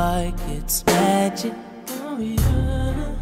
like it's magic. Oh yeah.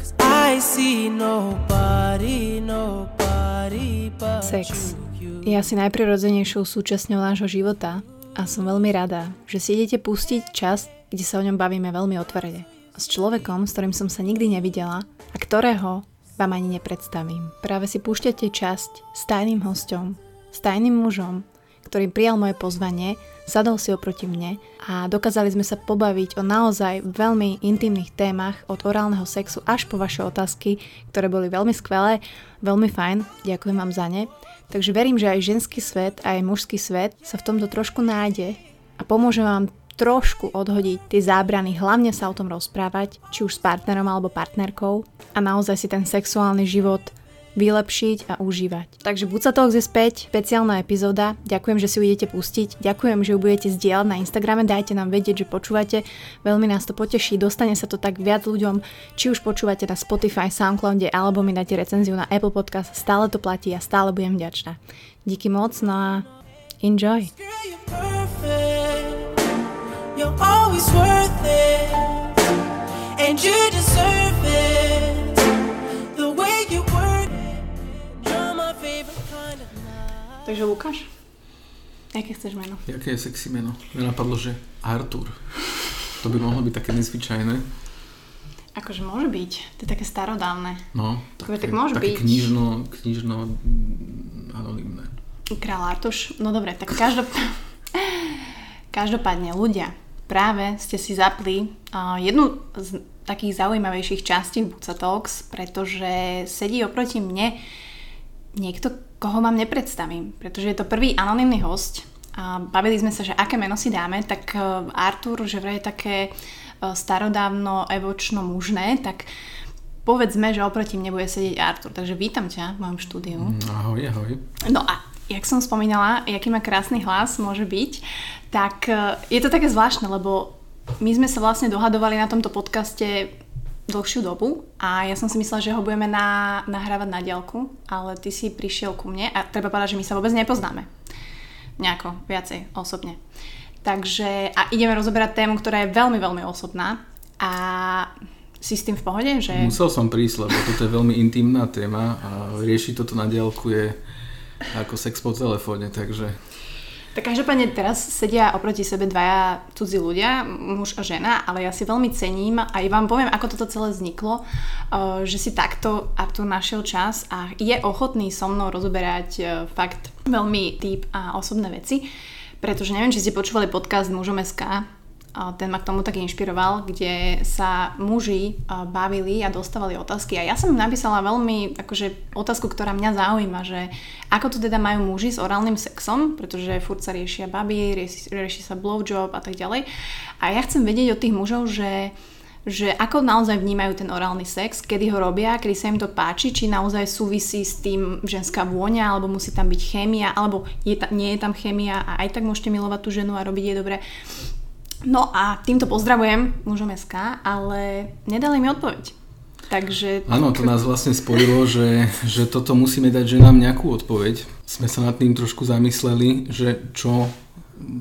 Cause I see nobody, nobody but Sex je asi najprirodzenejšou súčasťou nášho života a som veľmi rada, že si idete pustiť čas, kde sa o ňom bavíme veľmi otvorene. S človekom, s ktorým som sa nikdy nevidela a ktorého vám ani nepredstavím. Práve si púšťate časť s tajným hosťom, s tajným mužom, ktorý prijal moje pozvanie, sadol si oproti mne a dokázali sme sa pobaviť o naozaj veľmi intimných témach od orálneho sexu až po vaše otázky, ktoré boli veľmi skvelé, veľmi fajn, ďakujem vám za ne. Takže verím, že aj ženský svet, aj mužský svet sa v tomto trošku nájde a pomôže vám trošku odhodiť tie zábrany, hlavne sa o tom rozprávať, či už s partnerom alebo partnerkou a naozaj si ten sexuálny život vylepšiť a užívať. Takže buď sa to je späť, špeciálna epizóda, ďakujem, že si ju idete pustiť, ďakujem, že ju budete zdieľať na Instagrame, dajte nám vedieť, že počúvate, veľmi nás to poteší, dostane sa to tak viac ľuďom, či už počúvate na Spotify, Soundcloude, alebo mi dáte recenziu na Apple Podcast, stále to platí a stále budem vďačná. Díky moc, no a enjoy! You're always worth it. And you deserve it. Takže Lukáš, aké chceš meno? Jaké je sexy meno? Mne napadlo, že Artur. To by mohlo byť také nezvyčajné. Akože môže byť, to je také starodávne. No, Dobre, tak môže také byť. knižno, knižno mm, anonimné. Král Artuš, no dobre, tak každop... každopádne ľudia, práve ste si zapli uh, jednu z takých zaujímavejších častí Buca Talks, pretože sedí oproti mne niekto, koho vám nepredstavím, pretože je to prvý anonymný host. A bavili sme sa, že aké meno si dáme, tak uh, Artur, že vraj je také uh, starodávno, evočno mužné, tak povedzme, že oproti mne bude sedieť Artur. Takže vítam ťa v mojom štúdiu. Mm, Ahoj, ahoj. No a jak som spomínala, aký má krásny hlas môže byť, tak e, je to také zvláštne, lebo my sme sa vlastne dohadovali na tomto podcaste dlhšiu dobu a ja som si myslela, že ho budeme na, nahrávať na diálku, ale ty si prišiel ku mne a treba povedať, že my sa vôbec nepoznáme. Nejako viacej osobne. Takže a ideme rozoberať tému, ktorá je veľmi, veľmi osobná a si s tým v pohode, že... Musel som prísť, lebo toto je veľmi intimná téma a riešiť toto na diaľku je ako sex po telefóne, takže Tak každopádne teraz sedia oproti sebe dvaja cudzí ľudia, muž a žena, ale ja si veľmi cením a aj vám poviem, ako toto celé vzniklo, eh, že si takto Artur našiel čas a je ochotný so mnou rozoberať eh, fakt veľmi deep a osobné veci, pretože neviem, či ste počúvali podcast Mužom.sk, ten ma k tomu tak inšpiroval, kde sa muži a, bavili a dostávali otázky. A ja som napísala veľmi akože, otázku, ktorá mňa zaujíma, že ako to teda majú muži s orálnym sexom, pretože furt sa riešia baby, rieši, rieši sa blowjob a tak ďalej. A ja chcem vedieť od tých mužov, že že ako naozaj vnímajú ten orálny sex, kedy ho robia, kedy sa im to páči, či naozaj súvisí s tým ženská vôňa, alebo musí tam byť chémia, alebo je ta, nie je tam chémia a aj tak môžete milovať tú ženu a robiť jej dobre. No a týmto pozdravujem mužom SK, ale nedali mi odpoveď. Takže... Áno, to nás vlastne spojilo, že, že toto musíme dať ženám nejakú odpoveď. Sme sa nad tým trošku zamysleli, že čo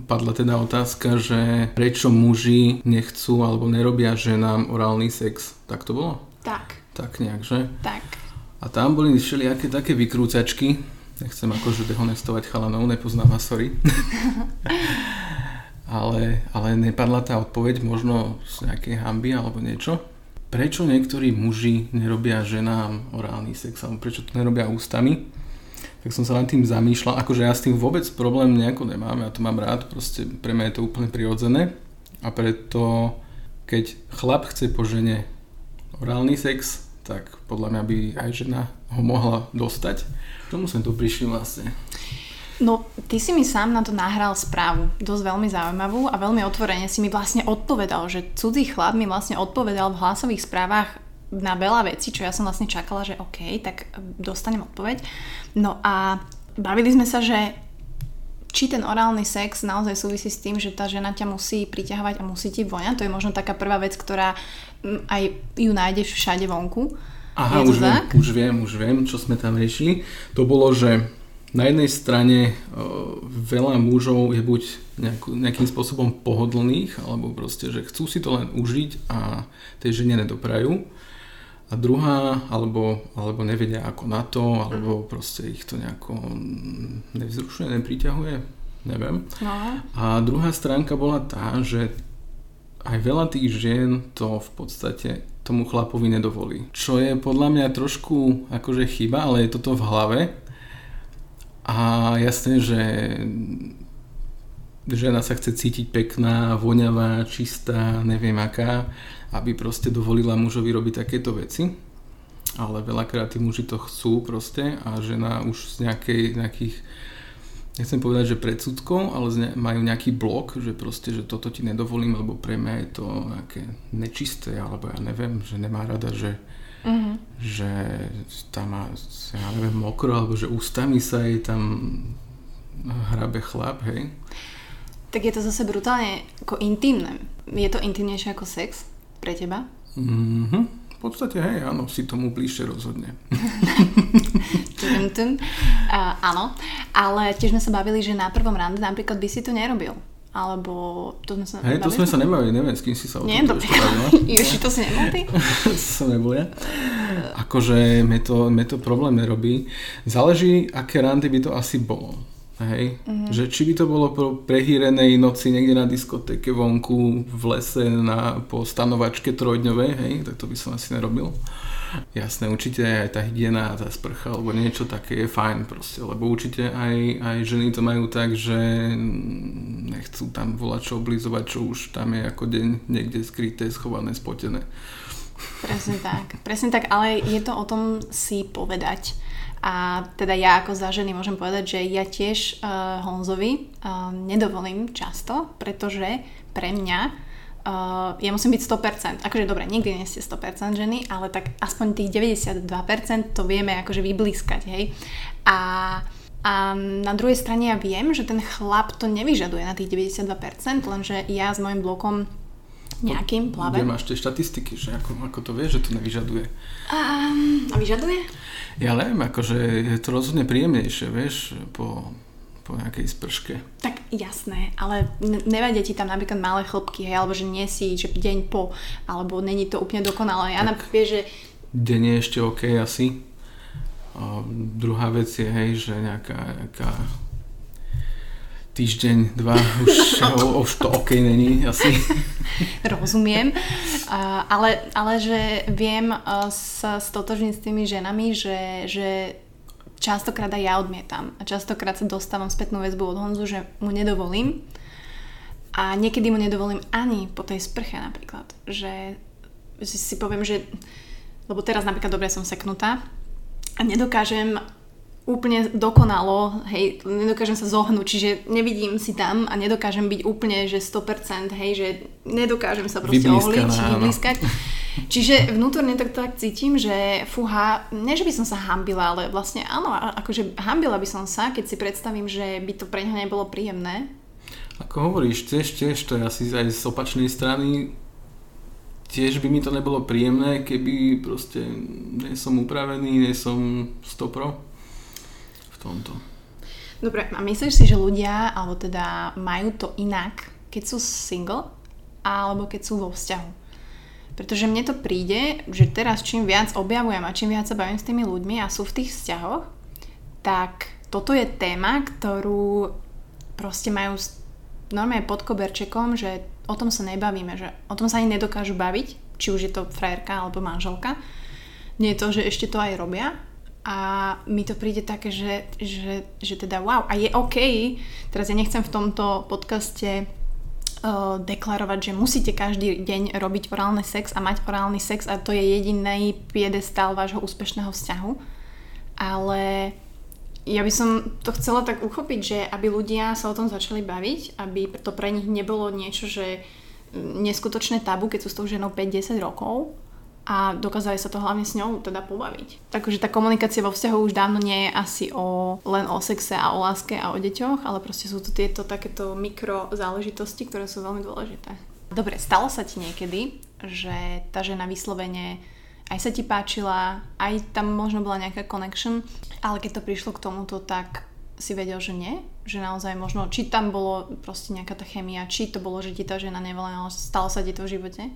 padla teda otázka, že prečo muži nechcú alebo nerobia ženám orálny sex. Tak to bolo? Tak, Tak nejak, že? tak. A tam boli všelijaké také vykrúcačky. Nechcem akože dehonestovať chalanov, nepoznám vás, sorry. ale, ale nepadla tá odpoveď možno z nejakej hamby alebo niečo. Prečo niektorí muži nerobia ženám orálny sex, alebo prečo to nerobia ústami? Tak som sa nad tým zamýšľal, akože ja s tým vôbec problém nejako nemám, ja to mám rád, proste pre mňa je to úplne prirodzené a preto keď chlap chce po žene orálny sex, tak podľa mňa by aj žena ho mohla dostať. K tomu sme tu prišli vlastne. No, ty si mi sám na to nahral správu, dosť veľmi zaujímavú a veľmi otvorene si mi vlastne odpovedal, že cudzí chlap mi vlastne odpovedal v hlasových správach na veľa vecí, čo ja som vlastne čakala, že OK, tak dostanem odpoveď. No a bavili sme sa, že či ten orálny sex naozaj súvisí s tým, že tá žena ťa musí priťahovať a musí ti voňať. To je možno taká prvá vec, ktorá mm, aj ju nájdeš všade vonku. Aha, už viem, tak? už viem, už viem, čo sme tam riešili. To bolo, že na jednej strane veľa mužov je buď nejakú, nejakým spôsobom pohodlných, alebo proste, že chcú si to len užiť a tej žene nedoprajú. A druhá, alebo, alebo nevedia ako na to, alebo proste ich to nejako nevzrušuje, nepriťahuje, neviem. No. A druhá stránka bola tá, že aj veľa tých žien to v podstate tomu chlapovi nedovolí. Čo je podľa mňa trošku akože chyba, ale je toto v hlave. A jasné, že žena sa chce cítiť pekná, voňavá, čistá, neviem aká aby proste dovolila mužovi robiť takéto veci. Ale veľakrát tí muži to chcú proste a žena už z nejakej, nejakých nechcem povedať, že predsudkov, ale majú nejaký blok, že proste, že toto ti nedovolím, lebo pre mňa je to nejaké nečisté, alebo ja neviem, že nemá rada, že, mm-hmm. že tam má, ja neviem, mokro, alebo že ústami sa jej tam hrabe chlap, hej. Tak je to zase brutálne ako intimné. Je to intimnejšie ako sex? pre teba? Mm-hmm. V podstate, hej, áno, si tomu bližšie rozhodne. tum, tum. Uh, áno, ale tiež sme sa bavili, že na prvom rande napríklad by si to nerobil. Alebo to sme sa Hej, to sme sa nebavili, neviem, s kým si sa o Nie, dobre. Ježi, to si nebol ty? som nebol ja. Akože me to, me to problém nerobí. Záleží, aké randy by to asi bolo. Hej? Mm-hmm. Že či by to bolo po prehýrenej noci niekde na diskotéke vonku v lese na, po stanovačke trojdňovej, hej, tak to by som asi nerobil. Jasné, určite aj tá hygiena, tá sprcha alebo niečo také je fajn proste, lebo určite aj, aj ženy to majú tak, že nechcú tam volať čo oblizovať, čo už tam je ako deň niekde skryté, schované, spotené. Presne tak, presne tak, ale je to o tom si povedať a teda ja ako za ženy môžem povedať, že ja tiež uh, Honzovi uh, nedovolím často, pretože pre mňa uh, ja musím byť 100%. Akože dobre, nikdy nie ste 100% ženy, ale tak aspoň tých 92% to vieme akože vyblískať, hej. A a na druhej strane ja viem, že ten chlap to nevyžaduje na tých 92%, lenže ja s môjim blokom nejakým plavem. Kde máš tie štatistiky, že ako, ako to vieš, že to nevyžaduje? A, a vyžaduje? Ja neviem, akože je to rozhodne príjemnejšie, vieš, po, po nejakej sprške. Tak jasné, ale nevadia ti tam napríklad malé chlopky, hej, alebo že nie si, že deň po, alebo není to úplne dokonalé. Ja napríklad, že... Deň je ešte OK asi. A druhá vec je, hej, že nejaká, nejaká týždeň, dva, už, už to OK není asi. Rozumiem, ale, ale že viem sa stotožniť s tými ženami, že, že častokrát aj ja odmietam a častokrát sa dostávam spätnú väzbu od Honzu, že mu nedovolím a niekedy mu nedovolím ani po tej sprche napríklad, že si, poviem, že lebo teraz napríklad dobre som seknutá a nedokážem úplne dokonalo, hej, nedokážem sa zohnúť, čiže nevidím si tam a nedokážem byť úplne, že 100%, hej, že nedokážem sa proste ohliť, vyblískať. Čiže vnútorne tak, tak cítim, že fúha, nie že by som sa hambila, ale vlastne áno, akože hambila by som sa, keď si predstavím, že by to pre ňa nebolo príjemné. Ako hovoríš, tiež, tiež to je asi aj z opačnej strany tiež by mi to nebolo príjemné, keby proste nie som upravený, nie som stopro tomto. Dobre, a myslíš si, že ľudia, alebo teda majú to inak, keď sú single, alebo keď sú vo vzťahu? Pretože mne to príde, že teraz čím viac objavujem a čím viac sa bavím s tými ľuďmi a sú v tých vzťahoch, tak toto je téma, ktorú proste majú normálne pod koberčekom, že o tom sa nebavíme, že o tom sa ani nedokážu baviť, či už je to frajerka alebo manželka. Nie je to, že ešte to aj robia, a mi to príde také, že, že, že teda wow, a je OK, teraz ja nechcem v tomto podcaste deklarovať, že musíte každý deň robiť orálny sex a mať orálny sex a to je jediný piedestal vášho úspešného vzťahu, ale ja by som to chcela tak uchopiť, že aby ľudia sa o tom začali baviť, aby to pre nich nebolo niečo, že neskutočné tabu, keď sú s tou ženou 5-10 rokov, a dokázali sa to hlavne s ňou teda pobaviť. Takže tá komunikácia vo vzťahu už dávno nie je asi o, len o sexe a o láske a o deťoch, ale proste sú to tieto takéto mikro záležitosti, ktoré sú veľmi dôležité. Dobre, stalo sa ti niekedy, že tá žena vyslovene aj sa ti páčila, aj tam možno bola nejaká connection, ale keď to prišlo k tomuto, tak si vedel, že nie? Že naozaj možno, či tam bolo proste nejaká tá chemia, či to bolo, že ti tá žena nevolala, stalo sa ti to v živote?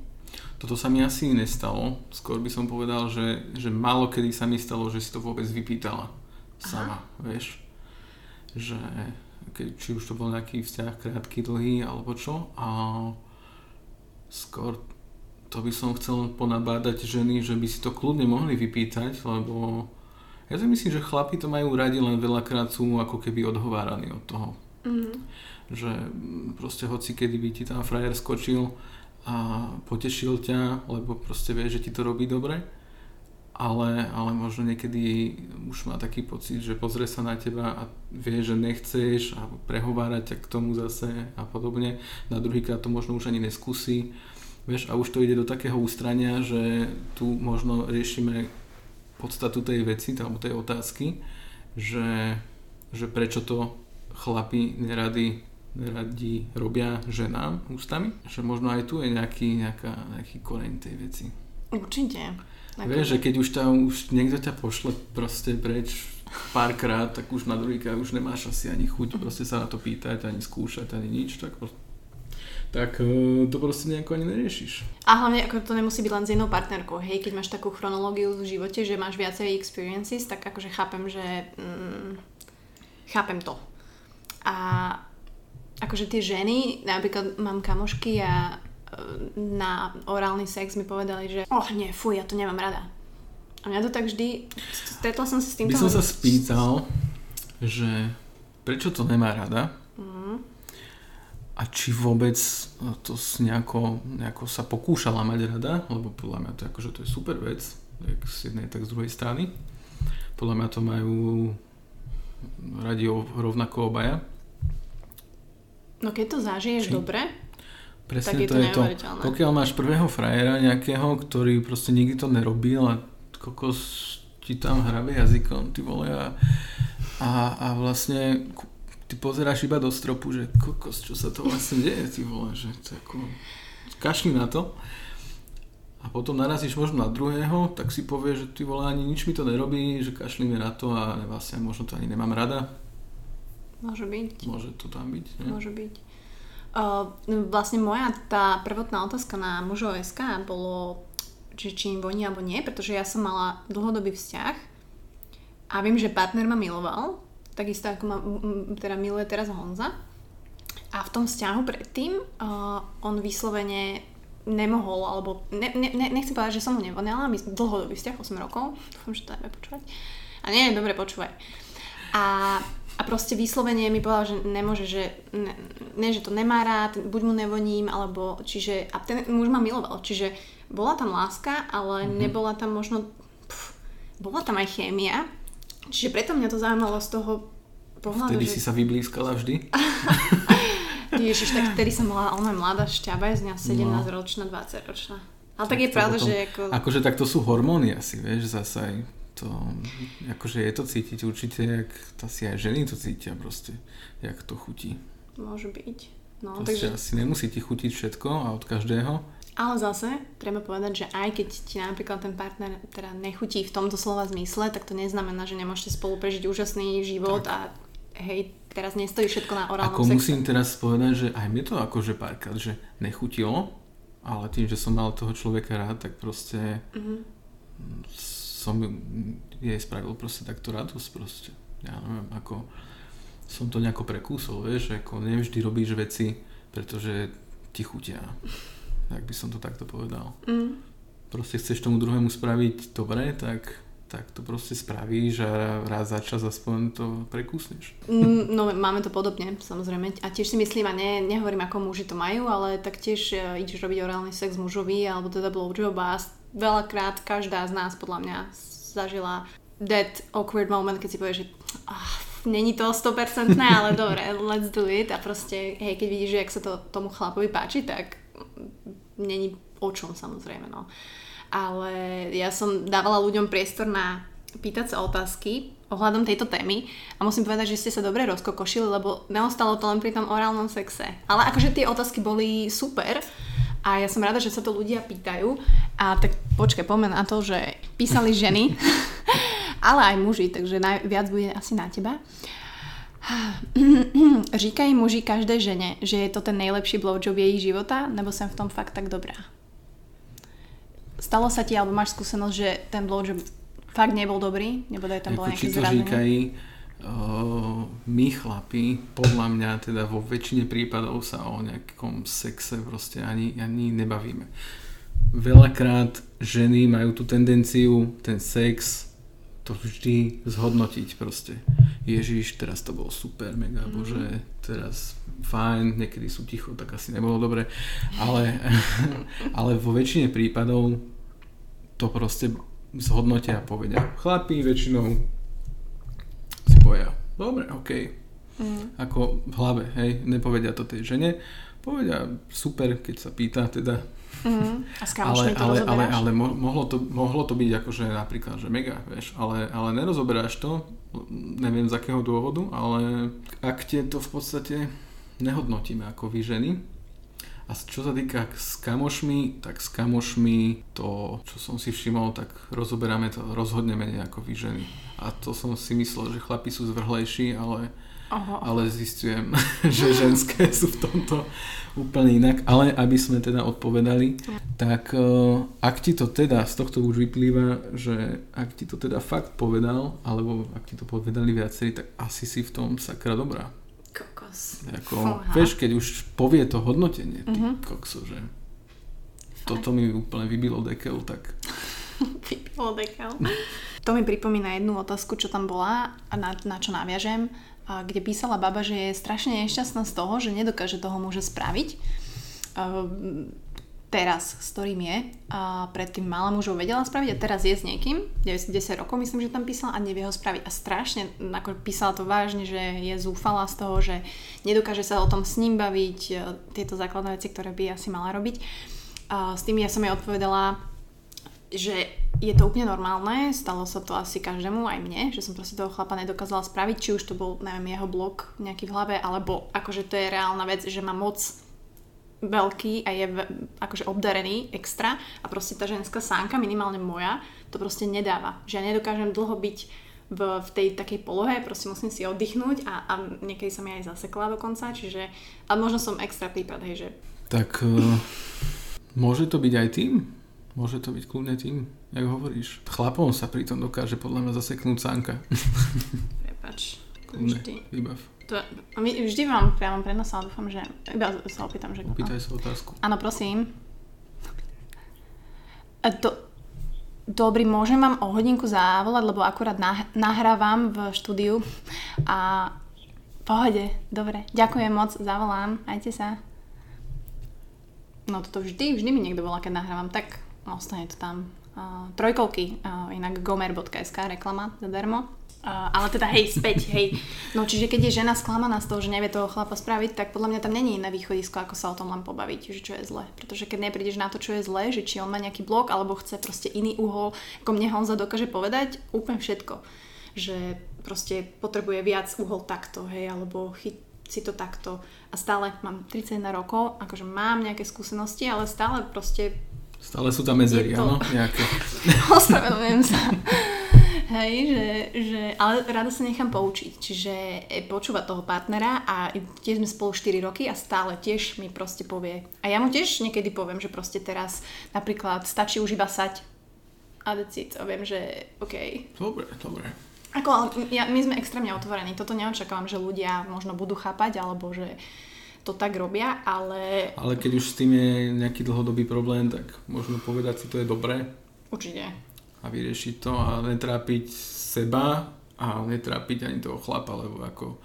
Toto sa mi asi nestalo. Skôr by som povedal, že, že málo kedy sa mi stalo, že si to vôbec vypýtala sama, Aha. vieš. Že keď, či už to bol nejaký vzťah krátky, dlhý alebo čo. A skôr to by som chcel ponabádať ženy, že by si to kľudne mohli vypýtať, lebo ja si myslím, že chlapi to majú radi, len veľakrát sú ako keby odhováraní od toho. Mm-hmm. Že proste hoci kedy by ti tam frajer skočil a potešil ťa, lebo proste vie, že ti to robí dobre, ale, ale možno niekedy už má taký pocit, že pozrie sa na teba a vie, že nechceš a prehovárať ťa k tomu zase a podobne. Na druhýkrát to možno už ani neskúsi. Vieš, a už to ide do takého ústrania, že tu možno riešime podstatu tej veci, alebo tej otázky, že, že prečo to chlapi nerady, neradi robia ženám ústami. Že možno aj tu je nejaký, nejaká, nejaký koreň tej veci. Určite. Vieš, že keď už, tam, už niekto ťa pošle proste preč párkrát, tak už na druhýkrát už nemáš asi ani chuť proste sa na to pýtať, ani skúšať, ani nič, tak tak e, to proste nejako ani neriešiš. A hlavne ako to nemusí byť len s jednou partnerkou, hej, keď máš takú chronológiu v živote, že máš viacej experiences, tak akože chápem, že mm, chápem to. A akože tie ženy, napríklad mám kamošky a e, na orálny sex mi povedali, že oh nie, fuj, ja to nemám rada. A mňa to tak vždy, stretla som sa s týmto... By som sa spýtal, že prečo to nemá rada? Mm a či vôbec to nejako, nejako sa pokúšala mať rada, lebo podľa mňa to, akože to je super vec, jak z jednej, tak z druhej strany. Podľa mňa to majú radi rovnako obaja. No keď to zažiješ či? dobre, Presne tak je to, je to. Pokiaľ máš prvého frajera nejakého, ktorý proste nikdy to nerobil a kokos ti tam hrabe jazykom, ty vole a, a, a vlastne ty pozeráš iba do stropu, že kokos, čo sa to vlastne deje, ty vole, že to ako, kašli na to. A potom narazíš možno na druhého, tak si povie, že ty vole, ani nič mi to nerobí, že kašlíme na to a vlastne možno to ani nemám rada. Môže byť. Môže to tam byť, nie? Môže byť. Uh, vlastne moja tá prvotná otázka na mužov SK bolo, či, či im voní alebo nie, pretože ja som mala dlhodobý vzťah a viem, že partner ma miloval, takisto ako ma teda miluje teraz Honza. A v tom vzťahu predtým uh, on vyslovene nemohol, alebo ne, ne, nechcem povedať, že som ho nevonala, my sme dlhodobý vzťah, 8 rokov, dúfam, že to dáme počúvať. A nie, dobre, počúvaj. A, a proste vyslovene mi povedal, že nemôže, že ne, ne, že to nemá rád, buď mu nevoním, alebo čiže, a ten muž ma miloval, čiže bola tam láska, ale mm-hmm. nebola tam možno, pf, bola tam aj chémia, Čiže preto mňa to zaujímalo z toho pohľadu, Vtedy že... si sa vyblízkala vždy? Ježiš, tak vtedy som bola ona mladá šťaba, z mňa 17 no. ročná, 20 ročná. Ale tak, tak je pravda, potom, že ako... Akože tak to sú hormóny asi, vieš, zase aj to, akože je to cítiť určite, jak to si aj ženy to cítia proste, jak to chutí. Môže byť. No, takže... asi nemusí ti chutiť všetko a od každého, ale zase treba povedať, že aj keď ti napríklad ten partner teda nechutí v tomto slova zmysle, tak to neznamená, že nemôžete spolu prežiť úžasný život tak. a hej, teraz nestojí všetko na orálnom Ako sexe. musím teraz povedať, že aj mne to akože párkrát, že nechutilo, ale tým, že som mal toho človeka rád, tak proste mm-hmm. Som jej spravil proste takto radosť proste. Ja neviem, ako som to nejako prekúsol, vieš, ako nevždy robíš veci, pretože ti chutia ak by som to takto povedal. Mm. Proste chceš tomu druhému spraviť dobre, tak, tak to proste spravíš a raz za čas aspoň to prekúsneš. Mm, no máme to podobne, samozrejme. A tiež si myslím, a ne, nehovorím ako muži to majú, ale tak tiež uh, ideš robiť orálny sex mužovi, alebo teda blowjob a veľakrát každá z nás podľa mňa zažila that awkward moment, keď si povieš, že ah, není to 100% ale dobre, let's do it a proste, hej, keď vidíš, že ak sa to tomu chlapovi páči, tak není o čom samozrejme, no. Ale ja som dávala ľuďom priestor na pýtať sa otázky ohľadom tejto témy a musím povedať, že ste sa dobre rozkokošili, lebo neostalo to len pri tom orálnom sexe. Ale akože tie otázky boli super a ja som rada, že sa to ľudia pýtajú. A tak počkaj, pomen na to, že písali ženy, ale aj muži, takže najviac bude asi na teba. Říkají muži každé žene, že je to ten nejlepší blowjob jej života, nebo som v tom fakt tak dobrá? Stalo sa ti, alebo máš skúsenosť, že ten blowjob fakt nebol dobrý? Nebo tam bola nejaké zranenie? říkají, uh, my chlapi, podľa mňa teda vo väčšine prípadov sa o nejakom sexe proste ani, ani nebavíme. Veľakrát ženy majú tú tendenciu ten sex to vždy zhodnotiť proste. Ježiš, teraz to bolo super, mega, mm. bože, teraz fajn, niekedy sú ticho, tak asi nebolo dobre, ale, ale vo väčšine prípadov to proste zhodnotia a povedia. Chlapí väčšinou si povedia, dobre, ok. Mm. Ako v hlave, hej, nepovedia to tej žene, povedia super, keď sa pýta teda, Mm. A s ale, to ale, ale, ale mo- mohlo, to, mohlo to byť akože napríklad, že mega, vieš, ale, ale nerozoberáš to, neviem z akého dôvodu, ale ak tie to v podstate nehodnotíme ako vy ženy, a čo sa týka s kamošmi, tak s kamošmi to, čo som si všimol, tak rozoberáme to rozhodne menej ako vy ženy. A to som si myslel, že chlapi sú zvrhlejší, ale, ale zistujem, že ženské sú v tomto úplne inak. Ale aby sme teda odpovedali, tak eh, ak ti to teda, z tohto už vyplýva, že ak ti to teda fakt povedal, alebo ak ti to povedali viacerí, tak asi si v tom sakra dobrá. Ako, Fúha. vieš, keď už povie to hodnotenie, ty Mhm. kokso, že toto mi úplne vybilo dekel, tak Vypilo dekel. To mi pripomína jednu otázku, čo tam bola a na, na čo naviažem, a kde písala baba, že je strašne nešťastná z toho, že nedokáže toho muža spraviť. Ehm, teraz, s ktorým je, a predtým mala mužov vedela spraviť a teraz je s niekým, 10 rokov myslím, že tam písala a nevie ho spraviť. A strašne, ako písala to vážne, že je zúfala z toho, že nedokáže sa o tom s ním baviť, e, tieto základné veci, ktoré by asi mala robiť. A s tým ja som jej odpovedala, že je to úplne normálne, stalo sa to asi každému, aj mne, že som proste toho chlapa nedokázala spraviť, či už to bol, neviem, jeho blok nejaký v hlave, alebo akože to je reálna vec, že má moc veľký a je akože obdarený extra a proste tá ženská sánka, minimálne moja, to proste nedáva. Že ja nedokážem dlho byť v, v tej takej polohe, proste musím si oddychnúť a, a niekedy som ja aj zasekla dokonca, čiže, ale možno som extra prípad, hej, že Tak uh, môže to byť aj tým? Môže to byť kľudne tým, jak hovoríš. Chlapom sa pritom dokáže podľa mňa zaseknúť sánka. prepač, vždy. vybav. To, my vždy vám priamo prenos, ale dúfam, že iba sa opýtam, že... Opýtaj sa otázku. Áno, prosím. A to, dobrý, môžem vám o hodinku zavolať, lebo akurát nah, nahrávam v štúdiu a pohode, dobre, ďakujem moc, zavolám, majte sa. No toto vždy, vždy mi niekto volá, keď nahrávam, tak ostane to tam. Uh, trojkolky, uh, inak gomer.sk, reklama zadarmo. Uh, ale teda hej, späť, hej. No čiže keď je žena sklamaná z toho, že nevie toho chlapa spraviť, tak podľa mňa tam není iné východisko, ako sa o tom len pobaviť, že čo je zle. Pretože keď neprídeš na to, čo je zle, že či on má nejaký blok, alebo chce proste iný uhol, ako mne Honza dokáže povedať, úplne všetko. Že proste potrebuje viac uhol takto, hej, alebo chyť si to takto. A stále mám 31 rokov, akože mám nejaké skúsenosti, ale stále proste Stále sú tam medzery, áno? Nejaké. Ospravedlňujem sa. Hej, že, že, ale rada sa nechám poučiť, čiže e, počúvať toho partnera a tiež sme spolu 4 roky a stále tiež mi proste povie. A ja mu tiež niekedy poviem, že proste teraz napríklad stačí už iba sať a decid a viem, že OK. Dobre, dobre. Ako, ale ja, my sme extrémne otvorení, toto neočakávam, že ľudia možno budú chápať alebo že to tak robia, ale Ale keď už s tým je nejaký dlhodobý problém, tak možno povedať si, to je dobré určite. A vyriešiť to a netrápiť seba a netrápiť ani toho chlapa, lebo ako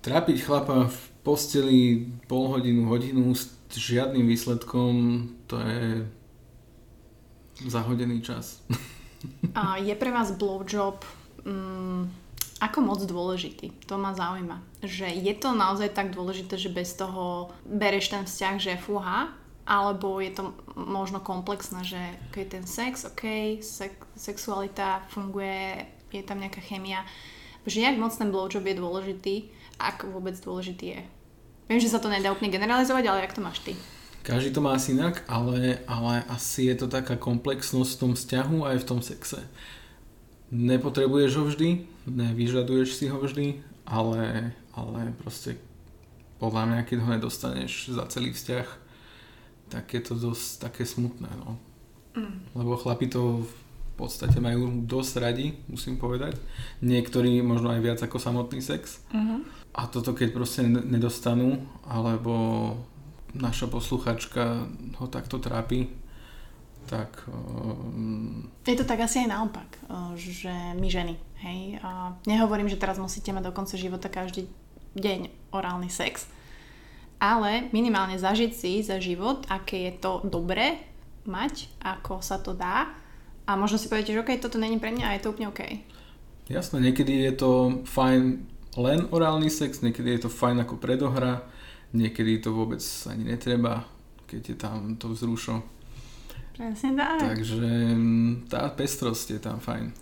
trápiť chlapa v posteli pol hodinu, hodinu s žiadnym výsledkom, to je zahodený čas. A je pre vás blowjob mm, ako moc dôležitý? To ma zaujíma. Že je to naozaj tak dôležité, že bez toho bereš ten vzťah, že fúha, alebo je to možno komplexné, že keď ten sex, ok, sex, sexualita funguje, je tam nejaká chemia, že jak moc ten blowjob je dôležitý, ak vôbec dôležitý je. Viem, že sa to nedá úplne generalizovať, ale jak to máš ty? Každý to má asi inak, ale, ale asi je to taká komplexnosť v tom vzťahu aj v tom sexe. Nepotrebuješ ho vždy, nevyžaduješ si ho vždy ale, ale proste podľa mňa, keď ho nedostaneš za celý vzťah, tak je to dosť také smutné, no. Mm. Lebo chlapi to v podstate majú dosť radi, musím povedať. Niektorí možno aj viac ako samotný sex. Mhm. A toto keď proste ne- nedostanú, alebo naša posluchačka ho takto trápi, tak um, Je to tak asi aj naopak, o, že my ženy, hej. A nehovorím, že teraz musíte mať do konca života každý deň orálny sex, ale minimálne zažiť si za život, aké je to dobré mať, ako sa to dá a možno si poviete, že OK, toto není pre mňa a je to úplne OK. jasné, niekedy je to fajn len orálny sex, niekedy je to fajn ako predohra, niekedy to vôbec ani netreba, keď je tam to vzrušo. Presne tak. Takže mm, tá pestrosť je tam fajn.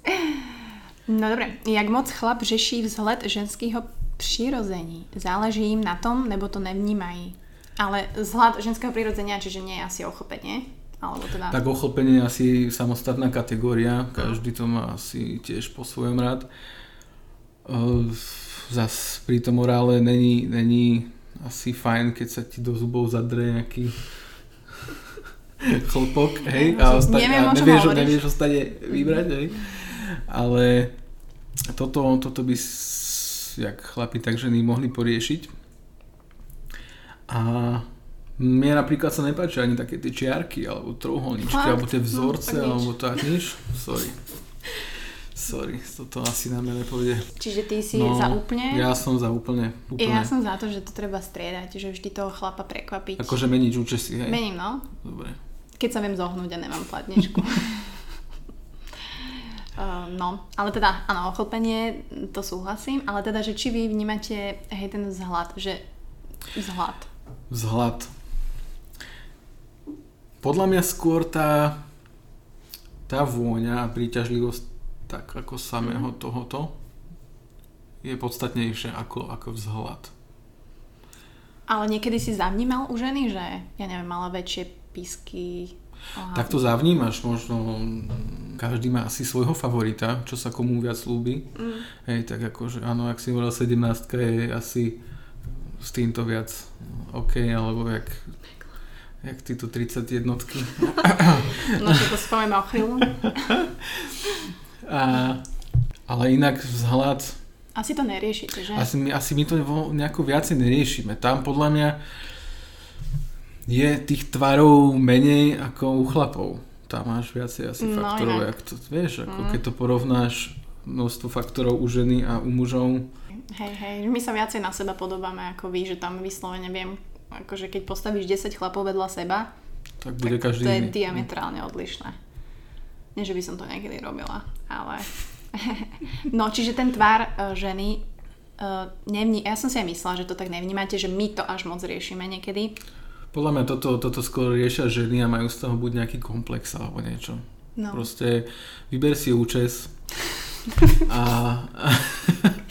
No dobre, jak moc chlap řeší vzhled ženského přirození? Záleží jim na tom, nebo to nevnímají? Ale vzhled ženského prirodzenia, čiže nie je asi ochopenie? Alebo teda... Tak ochlpenie je asi samostatná kategória, každý to má asi tiež po svojom rád. Zas pri tom orále není, není asi fajn, keď sa ti do zubov zadre nejaký chlpok, hej, a, osta- neviem, a nevieš, nevieš ostane vybrať, hej. Ale toto, toto by, jak chlapi, tak ženy mohli poriešiť. A mne napríklad sa nepáčia ani také tie čiarky, alebo trojuholníčky, Fakt? alebo tie No, vzorce, nič. alebo tak, nič? Sorry. Sorry, toto asi na mňa nepôjde. Čiže ty si za úplne? No, Ja som za úplne, úplne. Ja som za to, že to treba striedať, že vždy toho chlapa prekvapiť. Akože meniť účesy, hej? Mením, no. Dobre. Keď sa viem zohnúť a nemám platničku. Uh, no, ale teda, áno, ochlpenie, to súhlasím, ale teda, že či vy vnímate, hej, ten vzhľad, že vzhľad. Vzhľad. Podľa mňa skôr tá, tá vôňa a príťažlivosť tak ako samého tohoto je podstatnejšia ako, ako vzhľad. Ale niekedy si zavnímal u ženy, že, ja neviem, mala väčšie písky. Aha. Tak to zavnímaš, možno každý má asi svojho favorita, čo sa komu viac ľúbi. Mm. Hej, tak akože áno, ak si hovoril 17 je asi s týmto viac OK, alebo jak, jak títo 30 jednotky. No, že to o chvíľu. A, ale inak vzhľad, Asi to neriešite, že? asi, my- asi my to nejako viacej neriešime. Tam podľa mňa je tých tvarov menej ako u chlapov. Tam máš viacej asi No, faktorov, inak. jak to, vieš, ako Mm. keď to porovnáš množstvo faktorov u ženy a u mužov. Hej, hej, my sa viacej na seba podobáme ako vy, že tam vyslovene viem, akože keď postavíš 10 chlapov vedľa seba, Tak bude tak každý to je iný. diametrálne odlišné. Nie, že by som to niekedy robila, ale... no, čiže ten tvár uh, ženy uh, nevní... Ja som si aj myslela, že to tak nevnímate, že my to až moc riešime niekedy. Podľa mňa toto, toto skôr riešia ženy a majú z toho buď nejaký komplex alebo niečo. No. Proste vyber si účes a,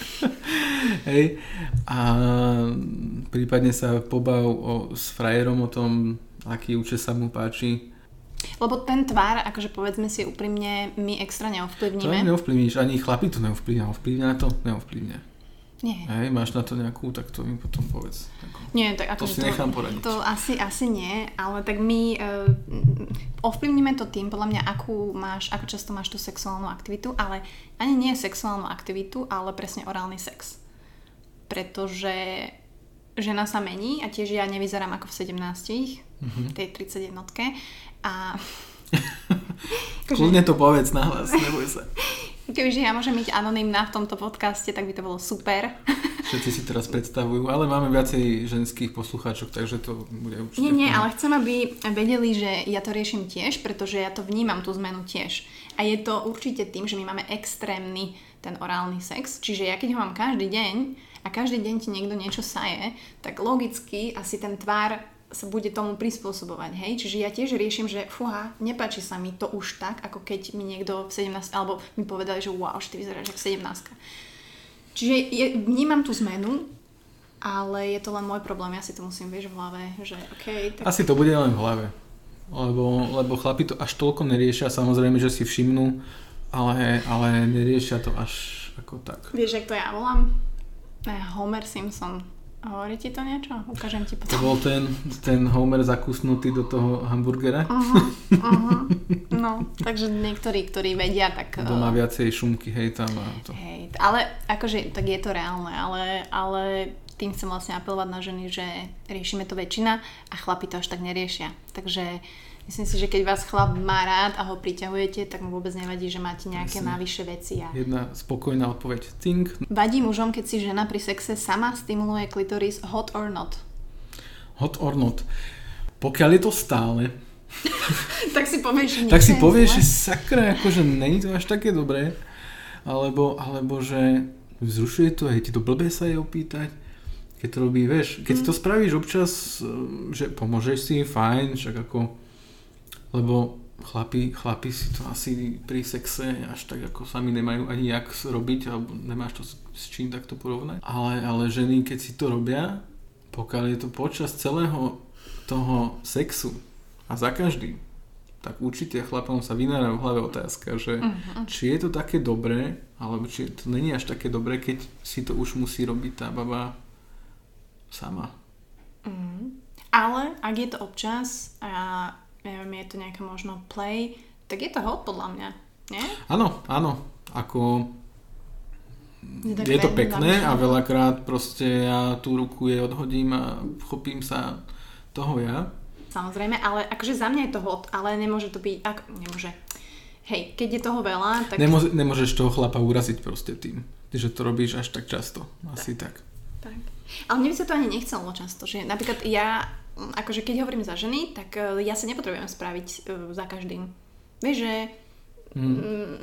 hej, a prípadne sa pobav o, s frajerom o tom, aký účes sa mu páči. Lebo ten tvár, akože povedzme si úprimne, my extra To neovplyvníme. neovplyvníš, ani chlapi to neovplyvňa. Ovplyvňa to? Neovplyvňa. Nie. Hej, máš na to nejakú, tak to mi potom povedz. Ako. Nie, tak To akože si nechám poradiť. To asi, asi nie, ale tak my uh, ovplyvníme to tým, podľa mňa, akú máš, ako často máš tú sexuálnu aktivitu, ale ani nie sexuálnu aktivitu, ale presne orálny sex. Pretože žena sa mení a tiež ja nevyzerám ako v 17, Mhm. tej 31 a Kľudne to povedz nahlas, neboj sa. kebyže ja môžem byť anonymná v tomto podcaste, tak by to bolo super. Všetci si teraz predstavujú, ale máme viacej ženských poslucháčok, takže to bude určite... Nie, nie, ale chcem, aby vedeli, že ja to riešim tiež, pretože ja to vnímam, tú zmenu tiež. A je to určite tým, že my máme extrémny ten orálny sex, čiže ja keď ho mám každý deň a každý deň ti niekto niečo saje, tak logicky asi ten tvár sa bude tomu prispôsobovať, hej? Čiže ja tiež riešim, že fúha, nepáči sa mi to už tak, ako keď mi niekto v 17, alebo mi povedali, že wow, ty vyzeráš ako 17. Čiže je, vnímam tú zmenu, ale je to len môj problém, ja si to musím, vieš, v hlave, že OK, tak Asi to bude len v hlave. Lebo, lebo chlapi to až toľko neriešia, samozrejme, že si všimnú, ale, ale neriešia to až ako tak. vieš, jak to ja volám? Ne, Homer Simpson. Hovorí ti to niečo? Ukážem ti To potom. bol ten, ten Homer zakusnutý do toho hamburgera. Uh-huh, uh-huh. No, takže niektorí, ktorí vedia, tak... To má eh, viacej šumky, hej, tam a to. Hej, ale akože, tak je to reálne, ale, ale tým chcem vlastne apelovať na ženy, že riešime to väčšina a chlapi to až tak neriešia. Takže myslím si, že keď vás chlap má rád a ho priťahujete, tak mu vôbec nevadí, že máte nejaké navyše veci. A... Jedna spokojná odpoveď. Think, Vadí mužom, keď si žena pri sexe sama stimuluje klitoris hot or not? hot or not. Pokiaľ je to stále, tak si povieš, že tak si je povieš, že sakra, akože není to až také dobré, alebo, alebo že vzrušuje to, hej, ti to blbé sa je opýtať, keď to robí, vieš, keď si to spravíš občas, eh, že pomôžeš si, fajn, však ako, lebo chlapi, chlapi si to asi pri sexe až tak ako sami nemajú ani jak robiť, alebo nemáš to s, s čím takto porovnať, ale, ale ženy, keď si to robia, pokiaľ je to počas celého toho sexu a za každým, tak určite chlapom sa vynára v hlave otázka, že Mhm. či je to také dobré, alebo či to není až také dobré, keď si to už musí robiť tá baba sama. Mm. Ale ak je to občas a neviem, je to nejaká možno play, tak je to hot podľa mňa. Nie? Áno, áno, ako tak je to pekné a veľakrát proste ja tú ruku jej odhodím a chopím sa toho ja. Samozrejme, ale akože za mňa je to hot, ale nemôže to byť, ak, nemôže. Hej, keď je toho veľa, tak... Nemôže, nemôžeš toho chlapa uraziť proste tým, že to robíš až tak často. Asi tak. tak. Ale mne by sa to ani nechcelo často, že napríklad ja, akože keď hovorím za ženy, tak e, ja sa nepotrebujem spraviť e, za každým. Vieš, že mm,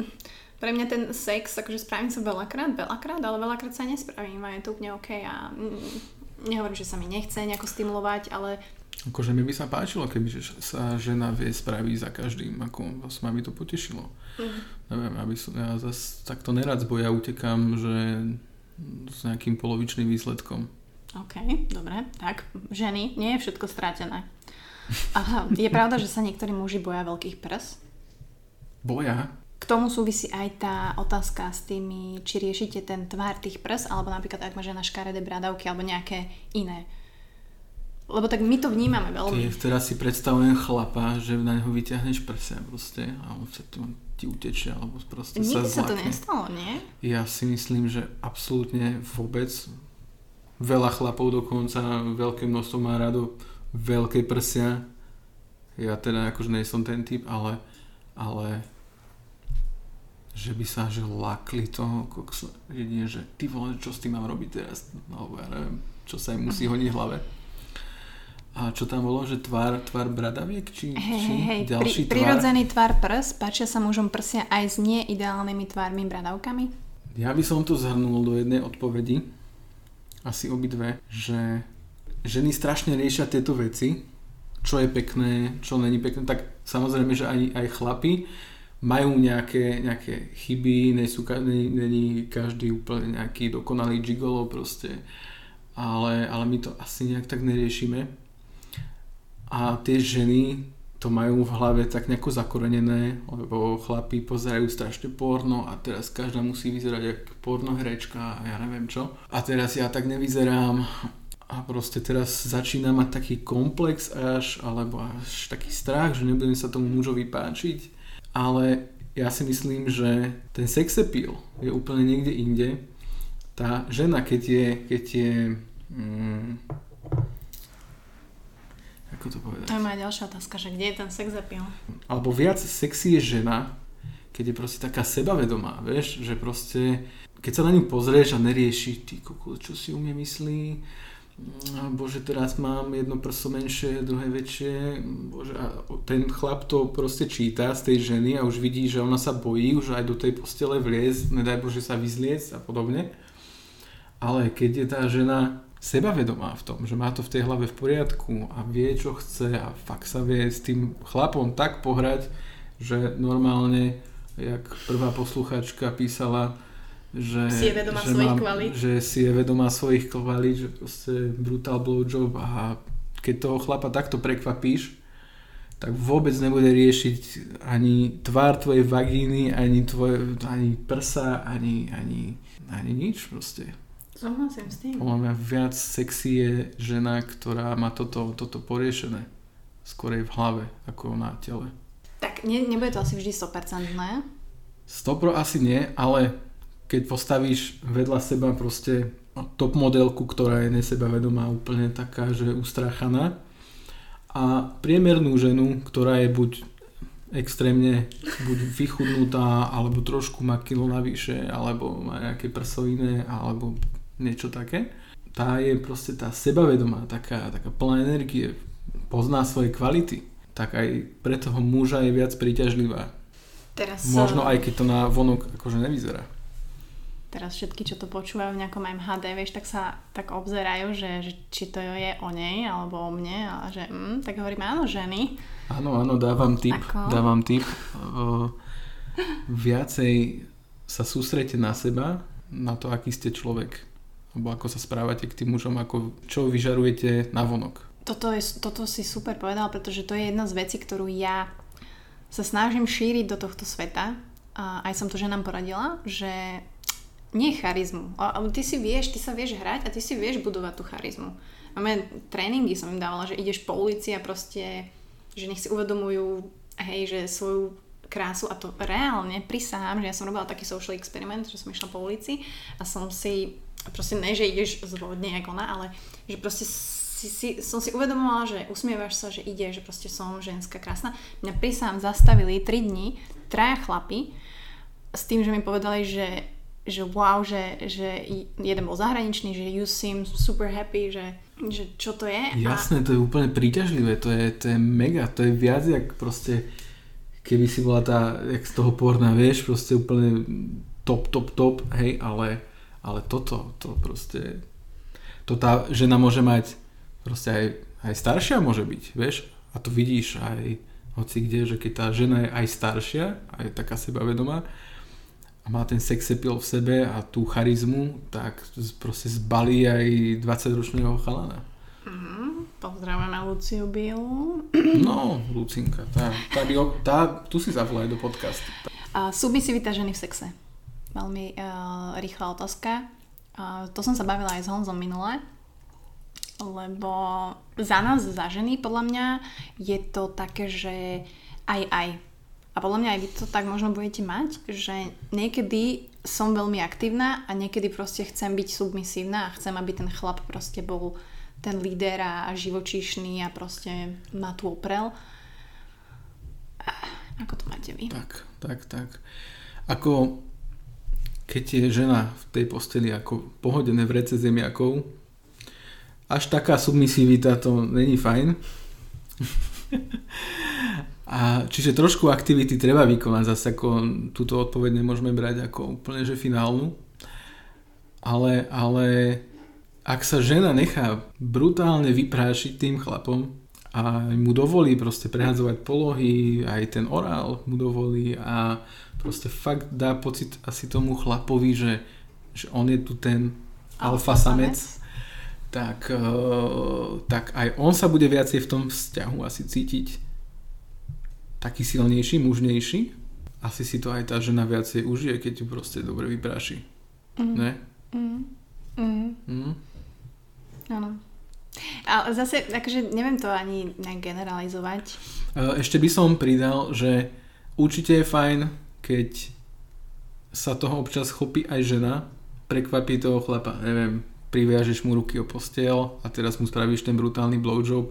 pre mňa ten sex, akože spravím sa veľakrát, veľakrát, ale veľakrát sa nespravím a je to úplne OK a mm, nehovorím, že sa mi nechce nejako stimulovať, ale Akože mi by sa páčilo, keby sa žena vie spraviť za každým, ako ma by to potešilo. Mhm. Neviem, aby som, ja zase takto nerad z boja utekám, že s nejakým polovičným výsledkom. OK, dobre, tak ženy, nie je všetko strátené. Aha, je pravda, že sa niektorí muži boja veľkých prs? Boja? K tomu súvisí aj tá otázka s tými, či riešite ten tvár tých prs, alebo napríklad ak má žena škaredé bradavky, alebo nejaké iné. Lebo tak my to vnímame Ty, veľmi. teraz si predstavujem chlapa, že na neho vyťahneš prsia proste a on sa tu ti utečie alebo proste Nikdy sa sa to zlakne. nestalo, nie? Ja si myslím, že absolútne vôbec veľa chlapov dokonca, veľké množstvo má rado veľké prsia. Ja teda akože nie som ten typ, ale, ale že by sa že lakli toho koksa, jedine, že ty vole, čo s tým mám robiť teraz, alebo ja neviem, čo sa im musí hodiť hlave. A čo tam bolo, že tvár, tvár bradaviek, či, Hej, či hej, hej, pri, ďalší tvár? prirodzený tvár prs, páčia sa mužom prsia aj s neideálnymi tvármi bradavkami? Ja by som to zhrnul do jednej odpovedi, asi obidve, že ženy strašne riešia tieto veci, čo je pekné, čo není pekné, tak samozrejme, že aj, aj chlapi majú nejaké, nejaké chyby, není každý úplne nejaký dokonalý gigolo proste, ale, ale my to asi nejak tak neriešime. A tie ženy to majú v hlave tak nejako zakorenené, lebo chlapí pozerajú strašne porno a teraz každá musí vyzerať ako pornoherečka a ja neviem čo. A teraz ja tak nevyzerám a proste teraz začína mať taký komplex až, alebo až taký strach, že nebudem sa tomu mužovi páčiť. Ale ja si myslím, že ten sex appeal je úplne niekde inde. Tá žena, keď je, keď je mm, ako to povedať? To je moja ďalšia otázka, že kde je ten sex appeal? alebo viac sexy je žena, keď je proste taká sebavedomá, vieš, že proste, keď sa na ňu pozrieš a nerieši, ty koko, čo si u mňa myslí, Mm, bože, teraz mám jedno prso menšie, druhé väčšie, bože, a ten chlap to proste číta z tej ženy a už vidí, že ona sa bojí už aj do tej postele vliez, nedaj bože sa vyzliec a podobne. Ale keď je tá žena sebavedomá v tom, že má to v tej hlave v poriadku a vie, čo chce a fakt sa vie s tým chlapom tak pohrať, že normálne, jak prvá posluchačka písala, že, Si je vedomá že, svojich kvalít. že si je vedomá svojich kvalít, že proste brutal blowjob a keď toho chlapa takto prekvapíš, tak vôbec nebude riešiť ani tvár tvojej vagíny, ani, tvoje, ani prsa, ani, ani, ani nič proste. Súhlasím s tým. Podľa mňa viac sexy je žena, ktorá má toto, toto poriešené. Skorej v hlave, ako na tele. Tak ne, nebude to asi vždy 100%, ne? 100% asi nie, ale keď postavíš vedľa seba proste top modelku, ktorá je nesebavedomá, úplne taká, že ustrachaná a priemernú ženu, ktorá je buď extrémne buď vychudnutá, alebo trošku má kilo navyše, alebo má nejaké prsoviné, alebo niečo také. Tá je proste tá sebavedomá, taká, taká plná energie, pozná svoje kvality, tak aj pre toho muža je viac príťažlivá. Teraz, Možno eh, aj keď to na vonok akože nevyzerá. teraz všetky, čo to počúvajú v nejakom MHD, vieš, tak sa tak obzerajú, že, že či to je o nej alebo o mne a že mm, tak hovorím, áno, ženy. Áno, áno, dávam tip, Ako? dávam tip. Uh, viacej sa sústrete na seba, na to, aký ste človek. Alebo ako sa správate k tým mužom, ako, čo vyžarujete na vonok. Toto, je, toto si super povedal, pretože to je jedna z vecí, ktorú ja sa snažím šíriť do tohto sveta. A aj som to ženám poradila, že nie charizmu. A, a ty si vieš, ty sa vieš hrať a ty si vieš budovať tú charizmu. Máme tréningy, som im dávala, že ideš po ulici a proste, že nech si uvedomujú, hej, že svoju krásu a to reálne prisahám, že ja som robila taký social experiment, že som išla po ulici a som si, proste ne, že ideš zvodne jak ona, ale že proste si, si, som si uvedomovala, že usmievaš sa, že ide, že proste som ženská krásna. Mňa prisahám zastavili 3 dní, traja chlapi s tým, že mi povedali, že že wow, že, že jeden bol zahraničný, že you seem super happy, že, že čo to je. Jasné, to je úplne príťažlivé, to je, to je mega, to je viac jak proste, keby si bola tá, jak z toho porna, vieš, proste úplne top, top, top, hej, ale, ale toto, to proste, to tá žena môže mať, proste aj, aj staršia môže byť, vieš, a to vidíš aj hoci kde, že keď tá žena je aj staršia, aj taká sebavedomá, a má ten sex appeal v sebe a tú charizmu, tak proste zbalí aj 20-ročného chalana. Mm, pozdravujeme Luciu Bielu. No, Lucinka, tá, tá, by, tá, tu si zavolaj do podcastu. A submisivita ženy v sexe. Veľmi uh, rýchla otázka. Uh, to som sa bavila aj s Honzom minule, lebo za nás, za ženy, podľa mňa je to také, že aj aj. A podľa mňa aj vy to tak možno budete mať, že niekedy som veľmi aktívna a niekedy proste chcem byť submisívna a chcem, aby ten chlap proste bol ten líder a, živočíšny a proste ma tu oprel. A Ako to máte vy? Tak, tak, tak. Ako keď je žena v tej posteli ako pohodené v rece zemiakov, až taká submisivita to není fajn. A čiže trošku aktivity treba vykonať, zase ako túto odpoveď nemôžeme brať ako úplne že finálnu. Ale, ale ak sa žena nechá brutálne vyprášiť tým chlapom a mu dovolí proste prehadzovať polohy, aj ten orál mu dovolí a proste fakt dá pocit asi tomu chlapovi, že, že on je tu ten alfa samec, tak, uh, tak aj on sa bude viacej v tom vzťahu asi cítiť taký silnejší, mužnejší. Asi si to aj tá žena viacej užije, keď ju proste dobre vypráši. Mm. Ne? Mm. Mm. Mm? Áno. Ale zase, akože neviem to ani nejak generalizovať. Uh, Ešte by som pridal, že určite je fajn, keď sa toho občas chopí aj žena, prekvapí toho chlapa, neviem, priviažeš mu ruky o postiel a teraz mu spravíš ten brutálny blowjob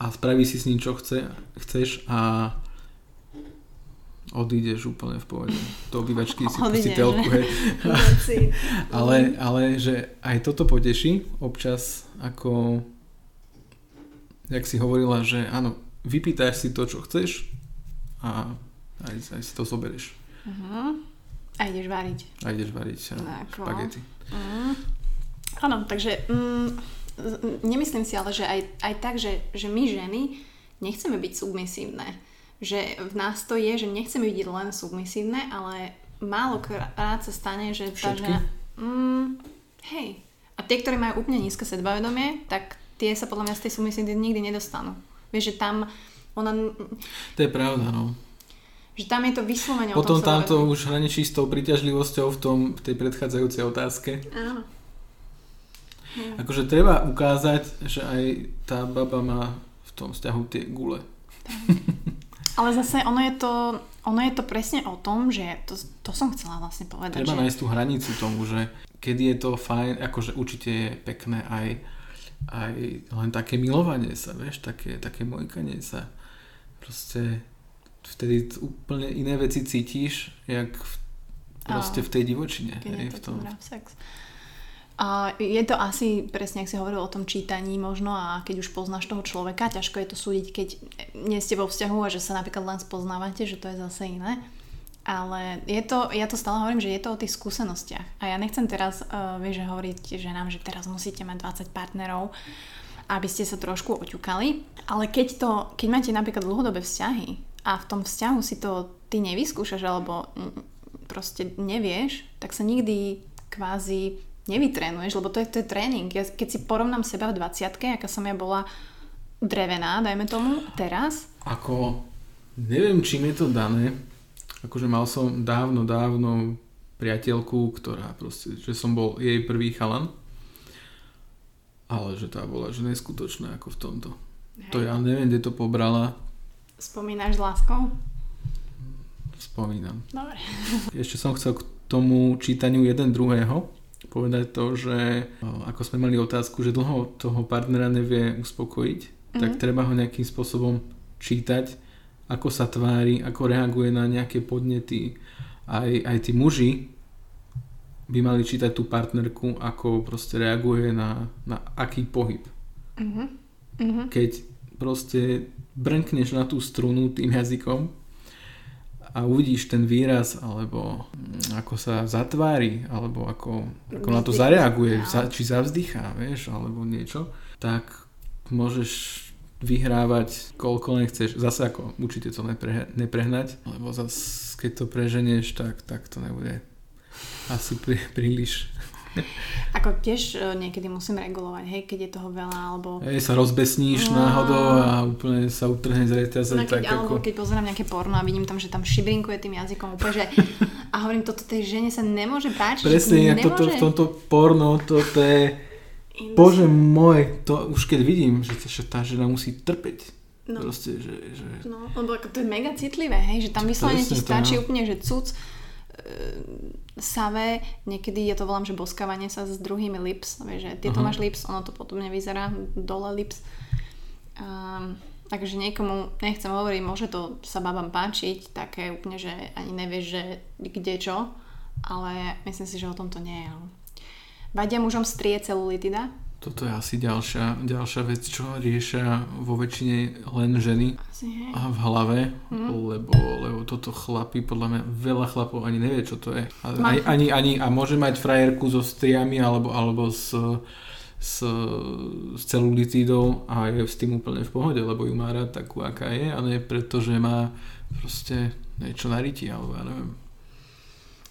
a spraví si s ním čo chce, chceš a odídeš úplne v pohode. Do obývačky si pustí telku, hej. Ale, ale že aj toto poteší občas ako jak si hovorila, že áno, vypýtaš si to, čo chceš a aj, aj si to zoberieš. Uh-huh. A ideš variť. A ideš variť špagety. Mm. Áno, takže mm, nemyslím si ale, že aj, aj tak, že, že my ženy nechceme byť submisívne. Že v nás to je, že nechceme byť len submisívne, ale málo krát sa stane, že tá žena... Mm, hej. A tie, ktoré majú úplne nízke sebavedomie, tak tie sa podľa mňa z tej submisívnej nikdy nedostanú. Vieš, že tam ona, To je pravda, no. Že tam je to vyslovene o Potom tom tamto sebavedomí. už hraničí s tou príťažlivosťou v, tom, v tej predchádzajúcej otázke. Áno. Akože treba ukázať, že aj tá baba má v tom vzťahu tie gule. Ale zase ono je to, ono je to presne o tom, že to, to som chcela vlastne povedať. Treba že... nájsť tú hranicu tomu, že kedy je to fajn, akože určite je pekné aj, aj len také milovanie sa, vieš, také, také mojkanie sa. Proste vtedy úplne iné veci cítiš, jak v, proste v tej divočine. Keď hej, je v to tom. dobrá sex. A je to asi, presne ak si hovoril o tom čítaní možno a keď už poznáš toho človeka, ťažko je to súdiť, keď nie ste vo vzťahu a že sa napríklad len spoznávate, že to je zase iné. Ale je to, ja to stále hovorím, že je to o tých skúsenostiach. A ja nechcem teraz, uh, vieš, že hovoriť ženám, že teraz musíte mať 20 partnerov, aby ste sa trošku oťukali. Ale keď, to, keď máte napríklad dlhodobé vzťahy a v tom vzťahu si to ty nevyskúšaš alebo mm, proste nevieš, tak sa nikdy kvázi nevytrénuješ, lebo to je, to je tréning. Ja, keď si porovnám seba v 20 aká som ja bola drevená, dajme tomu, teraz, Ako, neviem, čím je to dané. Akože mal som dávno, dávno priateľku, ktorá proste, že som bol jej prvý chalan. Ale že tá bola že neskutočná ako v tomto. To ja neviem, kde to pobrala. Spomínaš s láskou? Spomínam. Dobre. Ešte som chcel k tomu čítaniu jeden druhého povedať to, že ako sme mali otázku, že dlho toho partnera nevie uspokojiť, mm-hmm. tak treba ho nejakým spôsobom čítať, ako sa tvári, ako reaguje na nejaké podnety. Aj, aj tí muži by mali čítať tú partnerku, ako proste reaguje na, na aký pohyb. Mhm. Mhm. Keď proste brnkneš na tú strunu tým jazykom a uvidíš ten výraz, alebo ako sa zatvári, alebo ako, ako na to zareaguje, za, či zavzdychá, vieš, alebo niečo, tak môžeš vyhrávať koľko nechceš. Zase ako určite to nepre, neprehnať, lebo zase keď to preženieš, tak, tak to nebude asi prí, príliš. Ako tiež e, niekedy musím regulovať, hej, keď je toho veľa, alebo... Hej, sa rozbesníš No. náhodou a úplne sa utrhne z reťaze, No, tak keď, alebo ako... keď pozerám nejaké porno a vidím tam, že tam šibrinkuje tým jazykom úplne, že... A hovorím, toto tej žene sa nemôže páčiť. Presne, že jak toto, nemôže... v tomto porno, toto je... Bože môj, to už keď vidím, že, tá žena musí trpeť. No. Proste, že, že... No, lebo to je mega citlivé, hej, že tam vyslovene ti Presne to, stačí no. úplne, že cuc, e, savé, niekedy ja to volám, že boskávanie sa s druhými lips, vieš, že ty to Aha. máš lips, ono to podobne vyzerá, dole lips. Um, takže niekomu, nechcem hovoriť, môže to sa babám páčiť, také úplne, že ani nevieš, že kde čo, ale myslím si, že o tom to nie je. no. Vadia mužom strie celulitida? Toto je asi ďalšia, ďalšia vec, čo riešia vo väčšine len ženy Asi, hej. a v hlave, Mhm. lebo, lebo toto chlapi, podľa mňa veľa chlapov ani nevie, čo to je. A, ani, ani, ani, a môže mať frajerku so striami alebo, alebo s, s, s celulitídou a je s tým úplne v pohode, lebo ju má rád takú, aká je a nie preto, že má proste niečo na ryti, alebo ja neviem.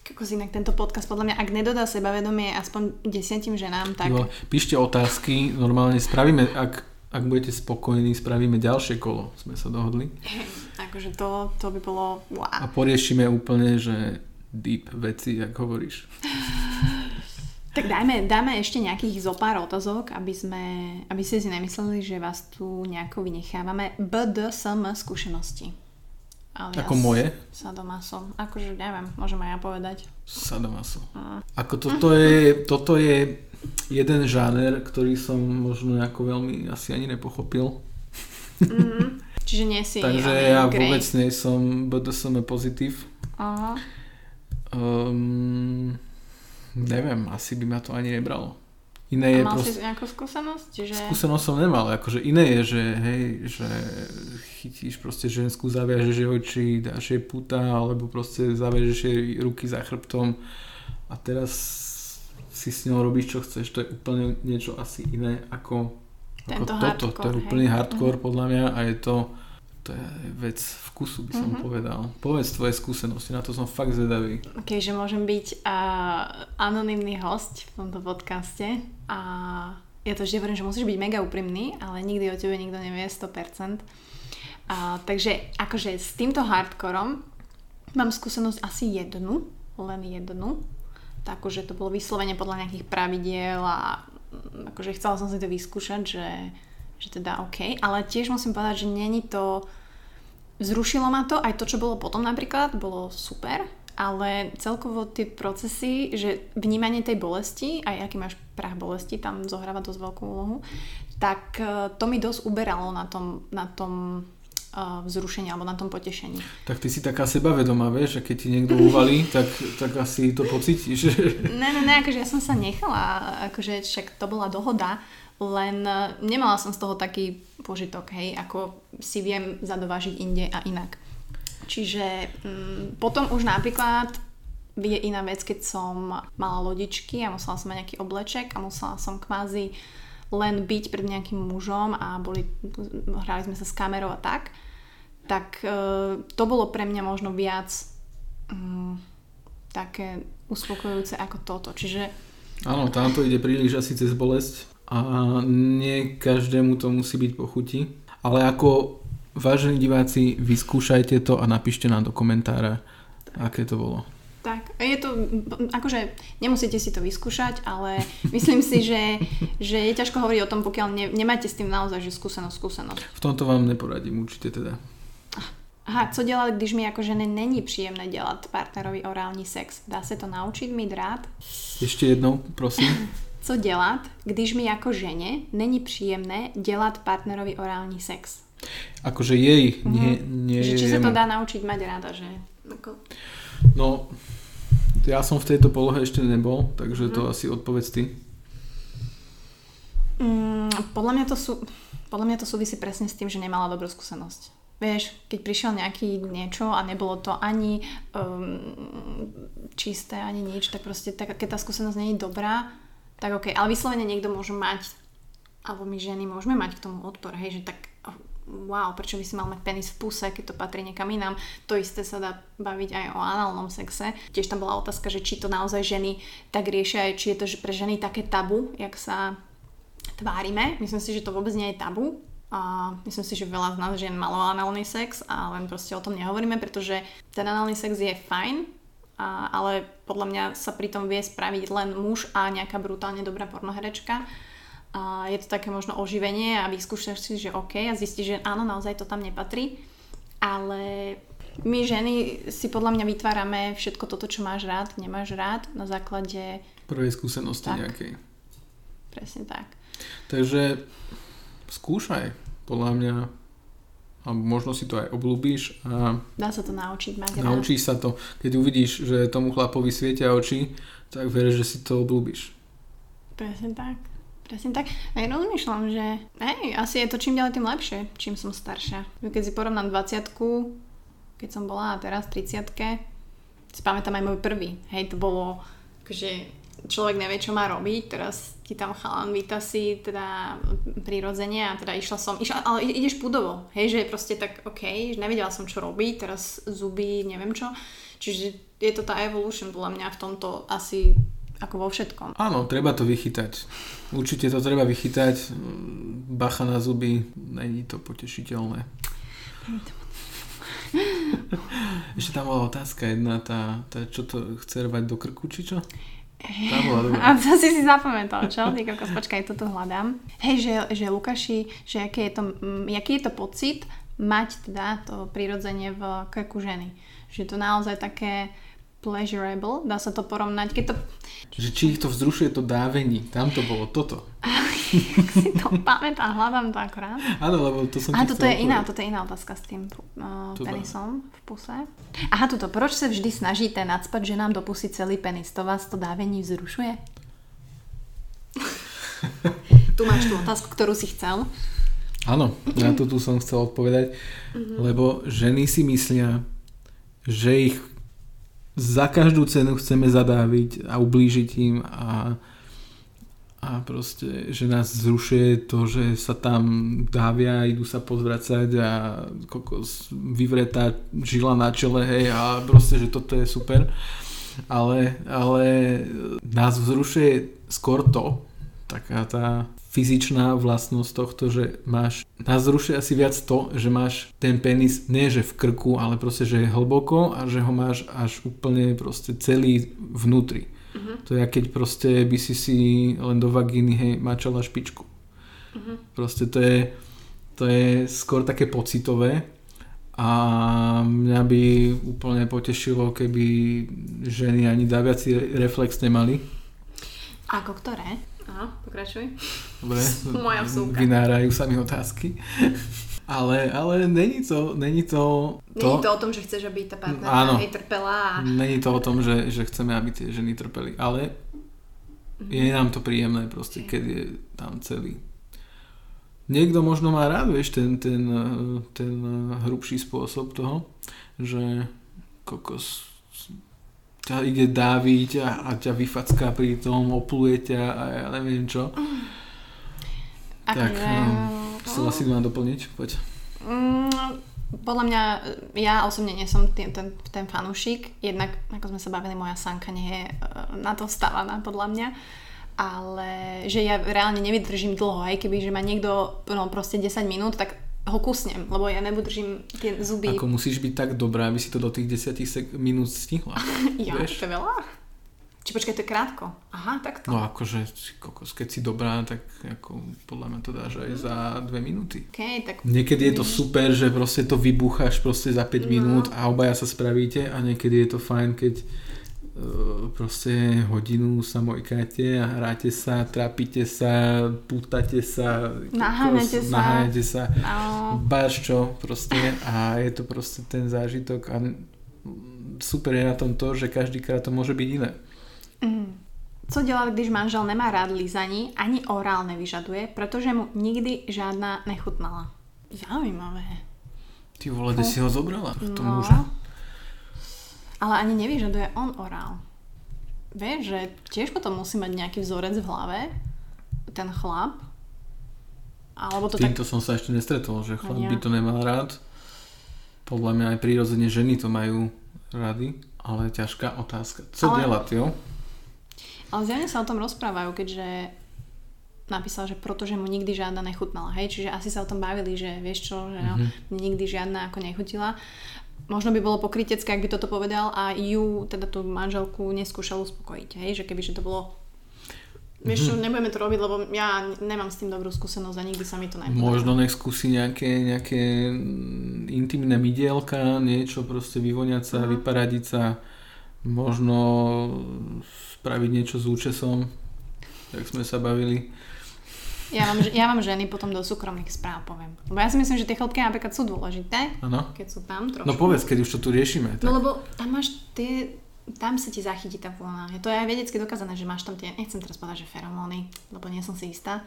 Ako inak tento podcast, podľa mňa, ak nedodá sebavedomie aspoň desiatim ženám, tak... No, píšte otázky, normálne spravíme, ak, ak budete spokojní, spravíme ďalšie kolo, sme sa dohodli. Akože to, to by bolo A wow. poriešime úplne, že deep veci, ak hovoríš. Tak dajme, dáme ešte nejakých zo pár otázok, aby sme, aby ste si nemysleli, že vás tu nejako vynechávame. BDSM skúsenosti. Alias Ako moje? Sadomaso. Akože neviem, môžem aj ja povedať. Sadomaso. Mm. Ako toto je, toto je jeden žáner, ktorý som možno ako veľmi asi ani nepochopil. Čiže nie si Takže ale ja grey. vôbec nie som BDSM pozitív. Aha. Um, neviem, asi by ma to ani nebralo. Iné A je mal proste... si nejakú skúsenosť? Že... Skúsenosť som nemal, akože iné je, že hej, že chytíš proste ženskú, zaviažeš jej oči, dáš jej puta, alebo proste zaviažeš jej ruky za chrbtom a teraz si s ňou robíš čo chceš, to je úplne niečo asi iné ako, Tento ako toto, to hardcore, je hej. úplný hardcore podľa mňa a je to to je vec vkusu, by som Mhm. povedal. Povedz tvoje skúsenosti, na to som fakt zvedavý. Ok, že môžem byť uh, anonymný host v tomto podcaste a ja to vždy hovorím, že musíš byť mega úprimný, ale nikdy o tebe nikto nevie 100%. A, takže akože s týmto hardcorom mám skúsenosť asi jednu, len jednu. Takú, že to bolo vyslovene podľa nejakých pravidiel a mm, akože chcela som si to vyskúšať, že, že teda OK, ale tiež musím povedať, že není to, zrušilo ma to, aj to, čo bolo potom napríklad, bolo super, ale celkovo tie procesy, že vnímanie tej bolesti, aj aký máš prach bolesti, tam zohráva dosť veľkú úlohu, tak e, to mi dosť uberalo na tom, na tom uh, vzrušení alebo na tom potešení. Tak ty si taká sebavedomá, vieš, že keď ti niekto uvalí, tak, tak asi to pocítiš. ne, ne, ne, akože ja som sa nechala, akože však to bola dohoda, len e, nemala som z toho taký požitok, hej, ako si viem zadovážiť inde a inak. Čiže um, potom už napríklad je iná vec, keď som mala lodičky a musela som mať nejaký obleček a musela som kvázi len byť pred nejakým mužom a boli, hrali sme sa s kamerou a tak, tak uh, to bolo pre mňa možno viac um, také uspokojujúce ako toto. Čiže... Áno, tamto ide príliš asi cez bolesť a nie každému to musí byť pochutí. Ale ako vážení diváci, vyskúšajte to a napíšte nám do komentára, aké to bolo. Tak, je to, akože nemusíte si to vyskúšať, ale myslím si, že, že je ťažko hovoriť o tom, pokiaľ ne, nemáte s tým naozaj že skúsenosť, skúsenosť. V tomto vám neporadím určite teda. Aha, co dělat, když mi jako žene není příjemné dělat partnerovi orální sex? Dá se to naučit mít rád? Ještě jednou, prosím. Co dělat, když mi jako ženě není příjemné dělat partnerovi orální sex? Akože jej, nie, Mhm. nie Že či sa to dá naučiť mať rada, že... Ako... No, ja som v tejto polohe ešte nebol, takže Mhm. to asi odpovedz ty. Mm, podľa, mňa to sú, podľa mňa to súvisí presne s tým, že nemala dobrú skúsenosť. Vieš, keď prišiel nejaký niečo a nebolo to ani um, čisté, ani nič, tak proste tak, keď tá skúsenosť nie je dobrá, tak ok. Ale vyslovene niekto môže mať, alebo my ženy môžeme mať k tomu odpor, hej, že tak oh, wow, prečo by si mal mať penis v puse, keď to patrí niekam inám. To isté sa dá baviť aj o análnom sexe. Tiež tam bola otázka, že či to naozaj ženy tak riešia, aj či je to že pre ženy také tabu, jak sa tvárime. Myslím si, že to vôbec nie je tabu. A myslím si, že veľa z nás žien malo análny sex a len proste o tom nehovoríme, pretože ten análny sex je fajn, a, ale podľa mňa sa pri tom vie spraviť len muž a nejaká brutálne dobrá pornoherečka. A je to také možno oživenie a vyskúšaš si, že OK a zistíš, že áno, naozaj to tam nepatrí. Ale my ženy si podľa mňa vytvárame všetko toto, čo máš rád, nemáš rád na základe Prvej skúsenosti Tak. nejakej. presne tak. Takže skúšaj, podľa mňa. A možno si to aj obľúbíš a Dá sa to naučiť mať naučíš sa to. Keď uvidíš, že tomu chlapovi svietia oči, tak ver, že si to obľúbiš. Presne tak. Presne tak. Aj rozmýšľam, že hej, asi je to čím ďalej tým lepšie, čím som staršia. Keď si porovnám 20 keď som bola a teraz 30 si pamätám aj môj prvý. Hej, to bolo, že človek nevie, čo má robiť, teraz ti tam chalan vytasí teda prirodzene a teda išla som, išla, ale ide- ideš pudovo, hej, že proste tak, OK, že nevedela som, čo robiť, teraz zuby, neviem čo. Čiže je to tá evolution podľa mňa v tomto asi ako vo všetkom. Áno, treba to vychytať. Určite to treba vychytať. Bacha na zuby, není to potešiteľné. Ešte tam bola otázka jedna, tá, tá čo to chce rvať do krku, či čo? Tá bola dobrá. A to si si zapamätal, čo? Ty počkaj, toto hľadám. Hej, že, že Lukáši, že aký je, to, aký je to pocit mať teda to prirodzenie v krku ženy. Že to naozaj také pleasurable, dá sa to porovnať, keď to, Že či ich to vzrušuje to dávení. Tam to bolo toto. si to pamätám, hľadám to akorát. Áno, lebo to som Aha, toto je iná, toto je iná otázka s tým uh, penisom v puse. Aha, tuto, proč se vždy snažíte nadspať ženám do pusy celý penis? To vás to dávení vzrušuje? tu máš tú otázku, ktorú si chcel. Áno, na to tu som chcel odpovedať, lebo ženy si myslia, že ich za každú cenu chceme zadáviť a ublížiť im a, a proste, že nás zrušuje to, že sa tam dávia, idú sa pozvracať a kokos vyvretá žila na čele, hej, a proste, že toto je super. Ale, ale nás vzrušuje skôr to, taká tá fyzičná vlastnosť tohto, že máš, nás zrušuje asi viac to, že máš ten penis nie že v krku, ale proste, že je hlboko a že ho máš až úplne proste celý vnútri. Mhm. To je, keď proste by si si len do vagíny hej, mačala špičku. Mhm. Proste to je, to je skôr také pocitové a mňa by úplne potešilo, keby ženy ani dáviaci reflex nemali. Ako ktoré? Aha, pokračuj. Dobre, Moja vsúka. vynárajú sa mi otázky. Ale, ale není to, není to, Nie je to o tom, že chceš, aby tá partnerka Áno. hej trpela a... Není to o tom, že, že chceme, aby tie ženy trpeli, ale je nám to príjemné proste, keď je tam celý. Niekto možno má rád, vieš, ten, ten, ten hrubší spôsob toho, že kokos ťa ide dáviť a, a ťa vyfacká pri tom, opluje ťa a ja neviem čo. Tak, Akože, um, chcela si ma doplniť? Poď. Mm, podľa mňa, ja osobne nie som ten, ten, ten fanúšik, jednak, ako sme sa bavili, moja sanka nie je e, na to stavaná, podľa mňa, ale že ja reálne nevydržím dlho, aj keby, že ma niekto no, proste 10 minút, tak ho kusnem, lebo ja nevydržím tie zuby. Ako musíš byť tak dobrá, aby si to do tých 10 sek- minút stihla. ja, vieš? to je veľa? Či počkaj, to je krátko. Aha, takto. No akože, kokos, keď si dobrá, tak ako, podľa mňa to dáš aj za dve minúty. OK, tak Niekedy je to super, že proste to vybucháš proste za 5 No. minút a obaja sa spravíte a niekedy je to fajn, keď proste hodinu sa mojkáte a hráte sa, trápite sa, pútate sa, Naháňate sa. naháňate sa, no, báš čo proste a je to proste ten zážitok a super je na tom to, že každýkrát to môže byť iné. Mm. Co dělat, když manžel nemá rád lízaní, ani orál nevyžaduje, protože mu nikdy žádná nechutnala? Zaujímavé. Ty vole, kde si ho zobrala? To No. muža? Ale ani nevyžaduje on orál. Vieš, že tiež potom musí mať nejaký vzorec v hlave, ten chlap. Alebo to tak... Týmto som sa ešte nestretol, že chlap ja. by to nemal rád. Podľa mňa aj prírodzene ženy to majú rady, ale ťažká otázka. Co Ale- delať, jo? Ale zjavne sa o tom rozprávajú, keďže napísal, že protože mu nikdy žiadna nechutnala. Hej, čiže asi sa o tom bavili, že vieš čo, že no, Mhm. mne nikdy žiadna ako nechutila. Možno by bolo pokrytecké, ak by toto povedal a ju, teda tú manželku, neskúšal uspokojiť. Hej, že keby že to bolo Vieš čo, nebudeme to robiť, lebo ja nemám s tým dobrú skúsenosť a nikdy sa mi to nepodarilo. Možno nech skúsi nejaké, nejaké mm, intimné mydielka, niečo proste vyvoniať sa, Mhm. vyparadiť sa, možno spraviť niečo s účesom, tak sme sa bavili. Ja mám, ja mám ženy potom do súkromných správ, poviem. Lebo ja si myslím, že tie chlopky napríklad sú dôležité, Áno? keď sú tam trošku. No povedz, keď už to tu riešime. Tak. No lebo tam máš tie, tam sa ti zachytí tá vlna. To je aj vedecky dokázané, že máš tam tie, nechcem teraz povedať, že feromóny, lebo nie som si istá,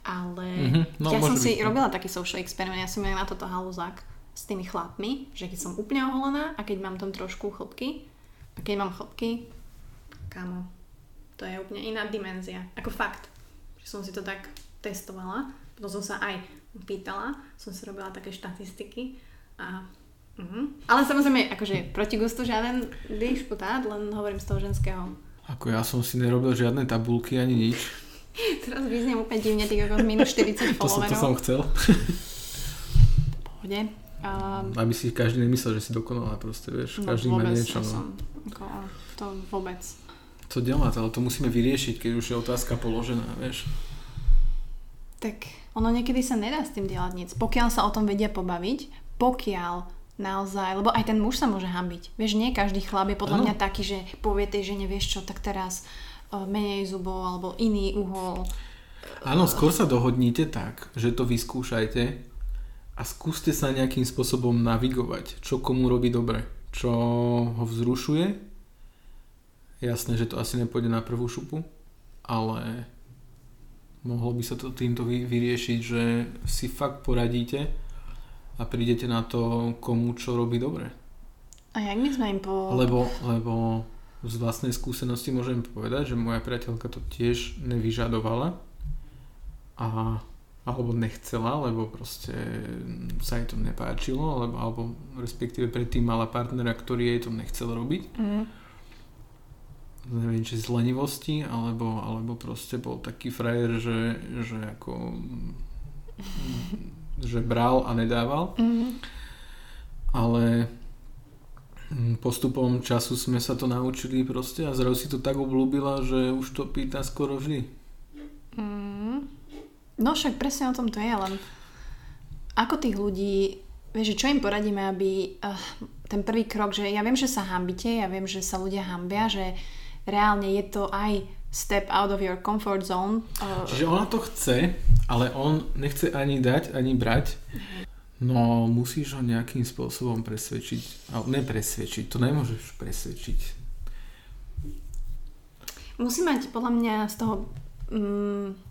ale Mhm, no, ja som môže si byť. robila taký social experiment, ja som mala na toto halúzak s tými chlapmi, že keď som úplne oholená a keď mám tam trošku chlopky, a keď mám chlopky, kámo, to je úplne iná dimenzia. Ako fakt, že som si to tak testovala, potom som sa aj pýtala, som si robila také štatistiky a Mhm. Ale samozrejme, akože proti gustu žiaden dišputát, len hovorím z toho ženského. Ako ja som si nerobil žiadne tabulky ani nič. Teraz vyzniem úplne divne, tých ako minus 40 To som, to followerov. som chcel. Pohode. Um, Aby si každý nemyslel, že si dokonalá proste, vieš. no Každý má niečo. to No. som, ako, to vôbec. Co delať, ale to musíme vyriešiť, keď už je otázka položená, vieš. Tak ono niekedy sa nedá s tým delať nic. Pokiaľ sa o tom vedia pobaviť, pokiaľ naozaj, lebo aj ten muž sa môže hambiť. Vieš, nie každý chlap je podľa Áno. mňa taký, že povie tej žene, vieš čo, tak teraz uh, menej zubov alebo iný uhol. Áno, skôr sa dohodnite tak, že to vyskúšajte a skúste sa nejakým spôsobom navigovať, čo komu robí dobre, čo ho vzrušuje. Jasné, že to asi nepôjde na prvú šupu, ale mohlo by sa to týmto vy- vyriešiť, že si fakt poradíte a prídete na to, komu čo robí dobre. A jak my sme im po... Lebo, lebo z vlastnej skúsenosti môžem povedať, že moja priateľka to tiež nevyžadovala a, alebo nechcela, lebo proste sa jej to nepáčilo, alebo, alebo respektíve predtým mala partnera, ktorý jej to nechcel robiť. Mm. Neviem, či z lenivosti, alebo, alebo proste bol taký frajer, že, že ako že bral a nedával. Mm. ale Mm, Postupom času sme sa to naučili proste a zrazu si to tak obľúbila, že už to pýta skoro vždy. Mm. No však presne o tom to je, len ako tých ľudí, vieš, čo im poradíme, aby uh, ten prvý krok, že ja viem, že sa hambite, ja viem, že sa ľudia hambia, že reálne je to aj step out of your comfort zone. Čiže ona to chce, ale on nechce ani dať, ani brať. No musíš ho nejakým spôsobom presvedčiť. Ale nepresvedčiť, to nemôžeš presvedčiť. musí mať podľa mňa z toho mm,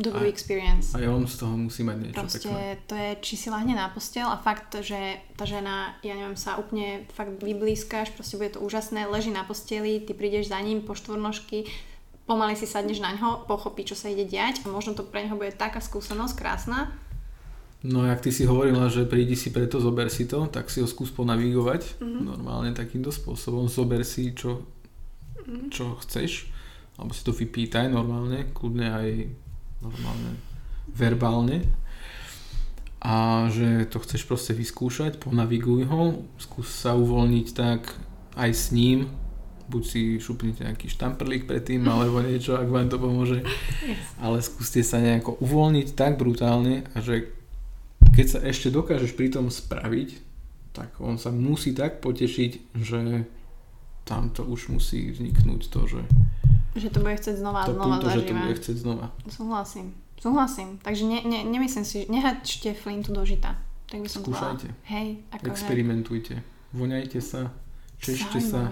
dobrú Aj- experience. Aj on z toho musí mať niečo Proste pekné. to je, či si lahne na postel a fakt, že tá žena, ja neviem, sa úplne fakt vyblízkaš, proste bude to úžasné, leží na posteli, ty prídeš za ním po štvornožky, pomaly si sadneš na ňo, pochopí, čo sa ide diať a možno to pre neho bude taká skúsenosť krásna. No jak ty si hovorila, že prídi si preto, zober si to, tak si ho skús ponavigovať mm-hmm. normálne takýmto spôsobom. Zober si, čo, mm-hmm. čo chceš, alebo si to vypýtaj normálne, kľudne aj normálne verbálne. A že to chceš proste vyskúšať, ponaviguj ho, skús sa uvoľniť tak aj s ním, buď si šupnite nejaký štamprlík predtým, alebo niečo, ak vám to pomôže. Ale skúste sa nejako uvoľniť tak brutálne, a že keď sa ešte dokážeš pri tom spraviť, tak on sa musí tak potešiť, že tam to už musí vzniknúť to, že Že to bude chcieť znova to znova puto, že to zažívať. bude chcieť znova. Súhlasím. Súhlasím. Takže ne, ne, nemyslím si, nehačte flintu do žita. Tak by som Skúšajte. povedala. Hej, akože... Experimentujte. Voňajte sa, češte sa.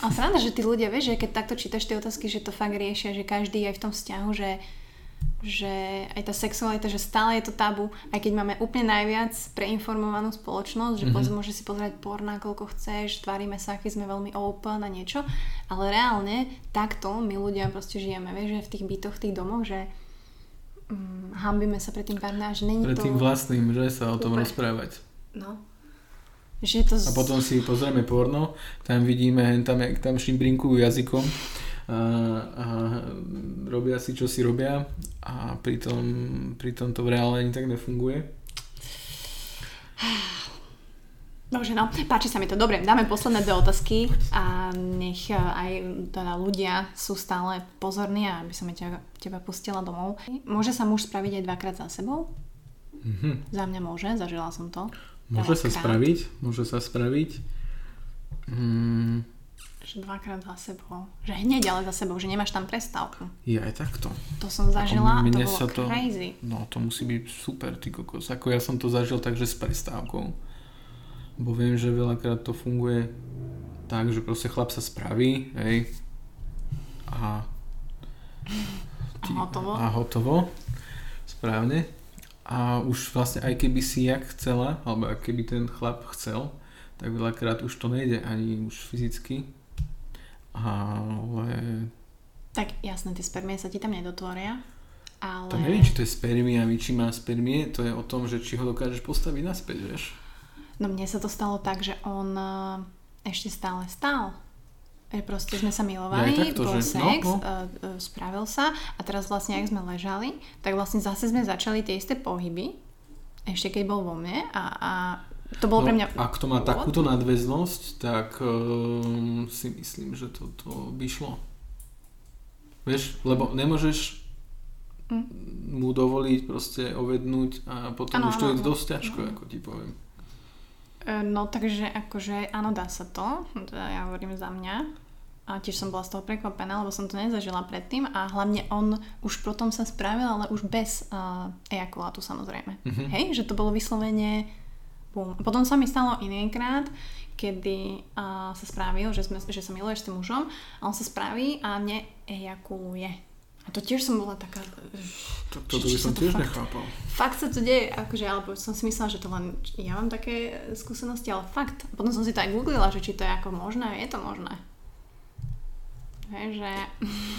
A sranda, že tí ľudia, vieš, že keď takto čítaš tie otázky, že to fakt riešia, že každý aj v tom vzťahu, že, že aj tá sexualita, že stále je to tabu, aj keď máme úplne najviac preinformovanú spoločnosť, že Mhm. mm-hmm. môžeš si pozerať porná, koľko chceš, tvárime sa, aký sme veľmi open a niečo, ale reálne takto my ľudia proste žijeme, vieš, že v tých bytoch, v tých domoch, že mm, hambíme sa pred tým partnerom, že není Pred to... tým vlastným, že sa o tom Úplne. rozprávať. No. Že to... A Z... potom si pozrieme porno, tam vidíme, tam, tam šimbrinkujú jazykom a, robia si, čo si robia a pritom, pritom to v reálne ani tak nefunguje. Bože, no, páči sa mi to. Dobre, dáme posledné dve otázky a nech eh, aj teda ľudia sú stále pozorní a aby som ťa, teba pustila domov. Môže sa muž spraviť aj dvakrát za sebou? Mhm. Za mňa môže, zažila som to. Môže sa spraviť, môže sa spraviť. Mm, Že dvakrát za sebou. Že hneď ale za sebou, že nemáš tam prestávku. je aj takto. To som zažila a to bolo sa to- crazy. No to musí byť super, ty kokos. Ako ja som to zažil takže s prestávkou. Bo viem, že veľakrát to funguje tak, že proste chlap sa spraví, hej, a, A hotovo. a hotovo, správne. A už vlastne aj keby si jak chcela, alebo keby ten chlap chcel, tak veľakrát už to nejde ani už fyzicky. Ale Tak jasné, tie spermie sa ti tam nedotvoria. Ale... to neviem, či to je spermiami, či má spermie, to je o tom, že či ho dokážeš postaviť naspäť, vieš. No mne sa to stalo tak, že on eh, ešte stále stál. Že proste sme sa milovali, Ja takto, bol že- sex, no, no. no, no. spravil sa a teraz vlastne, ak sme ležali, tak vlastne zase sme začali tie isté pohyby, ešte keď bol vo mne a, a to bolo pre mňa... No, Ak to má takúto nadväznosť, tak um, si myslím, že to, to by šlo. Vieš, lebo nemôžeš Hm. mu dovoliť proste ovednúť a potom Áno, už to áno, je dosť ťažko, ako ti poviem. E, No takže akože áno, dá sa to, teda ja hovorím za mňa. A tiež som bola z toho prekvapená, lebo som to nezažila predtým a hlavne on už potom sa spravil, ale už bez uh, ejakulátu samozrejme. Mhm. Hej, že to bolo vyslovene bum. Potom sa mi stalo inýkrát, kedy uh, sa spravil, že, sme, že sa miluješ s tým mužom a on sa spraví a neejakuluje. A to tiež som bola taká... To, toto by som to tiež fakt- nechápal. Fakt sa to deje, akože, alebo som si myslela, že to len ja mám také skúsenosti, ale fakt. Potom som si to aj googlila, že či to je ako možné, je to možné. Hej, že...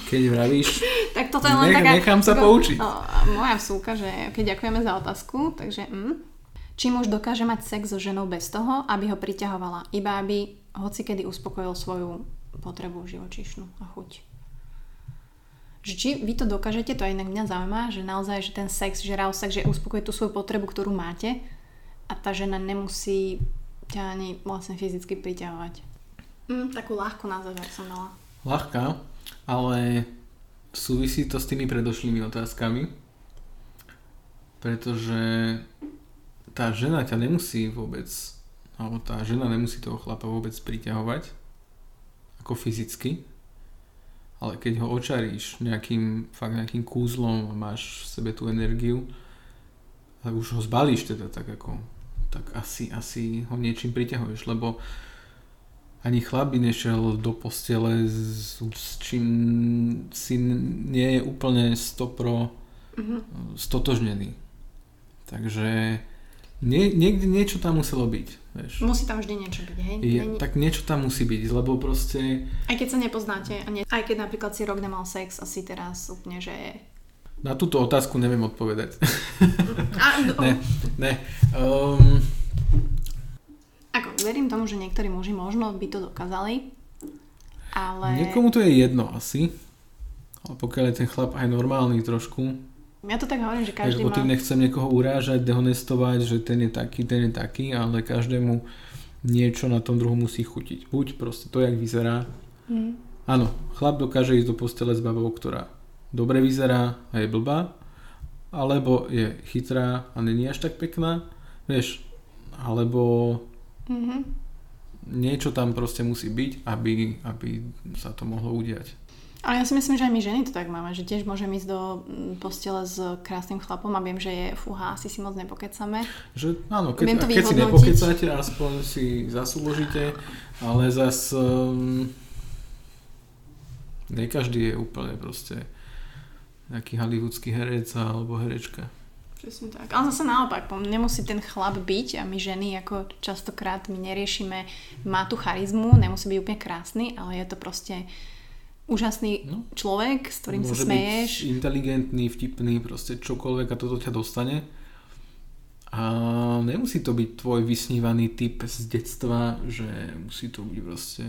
Keď vravíš, Tak toto je len Nech- taká... nechám sa poučiť. o, moja vsúka, že keď ďakujeme za otázku, takže... Hm. Či muž dokáže mať sex so ženou bez toho, aby ho priťahovala, iba aby hoci kedy uspokojil svoju potrebu živočíšnu a chuť. Že či vy to dokážete, to aj inak mňa zaujíma, že naozaj, že ten sex, že raw sex, že uspokojí tú svoju potrebu, ktorú máte a tá žena nemusí ťa ani vlastne fyzicky priťahovať. Mm, takú ľahkú na záver som dala. Ľahká, ale súvisí to s tými predošlými otázkami, pretože tá žena ťa nemusí vôbec, alebo tá žena nemusí toho chlapa vôbec priťahovať, ako fyzicky, ale keď ho očaríš nejakým, fakt nejakým kúzlom a máš v sebe tú energiu, tak už ho zbalíš teda tak ako, tak asi, asi ho niečím priťahuješ, lebo ani chlap by nešiel do postele s, s čím si nie je úplne stopro mm-hmm. stotožnený. Takže nie, niekde niečo tam muselo byť. Vieš. Musí tam vždy niečo byť, hej? Je, Není... Tak niečo tam musí byť, lebo proste... Aj keď sa nepoznáte, a nie, aj keď napríklad si rok nemal sex, asi teraz úplne, že... Na túto otázku neviem odpovedať. A, ne, ne. Um... Ako, verím tomu, že niektorí muži možno by to dokázali, ale... Niekomu to je jedno asi, ale pokiaľ je ten chlap aj normálny trošku, ja to tak hovorím, že každý má... tým nechcem niekoho urážať, dehonestovať, že ten je taký, ten je taký, ale každému niečo na tom druhu musí chutiť. Buď proste to, jak vyzerá. Mm. Áno, chlap dokáže ísť do postele s babou, ktorá dobre vyzerá a je blbá, alebo je chytrá a není až tak pekná, vieš, alebo mm-hmm. niečo tam proste musí byť, aby, aby sa to mohlo udiať. Ale ja si myslím, že aj my ženy to tak máme, že tiež môžem ísť do mm, postele s krásnym chlapom a viem, že je fúha, asi si moc nepokecame. Že áno, keď, viem to keď si nepokecáte, aspoň si zasúložíte, ale zas um, ne každý je úplne proste nejaký hollywoodský herec alebo herečka. Presne tak. Ale zase naopak, nemusí ten chlap byť a my ženy ako častokrát my neriešime, má tu charizmu, nemusí byť úplne krásny, ale je to proste úžasný no. človek, s ktorým Môže sa smeješ. Byť inteligentný, vtipný, proste čokoľvek a toto ťa dostane. A nemusí to byť tvoj vysnívaný typ z detstva, že musí to byť proste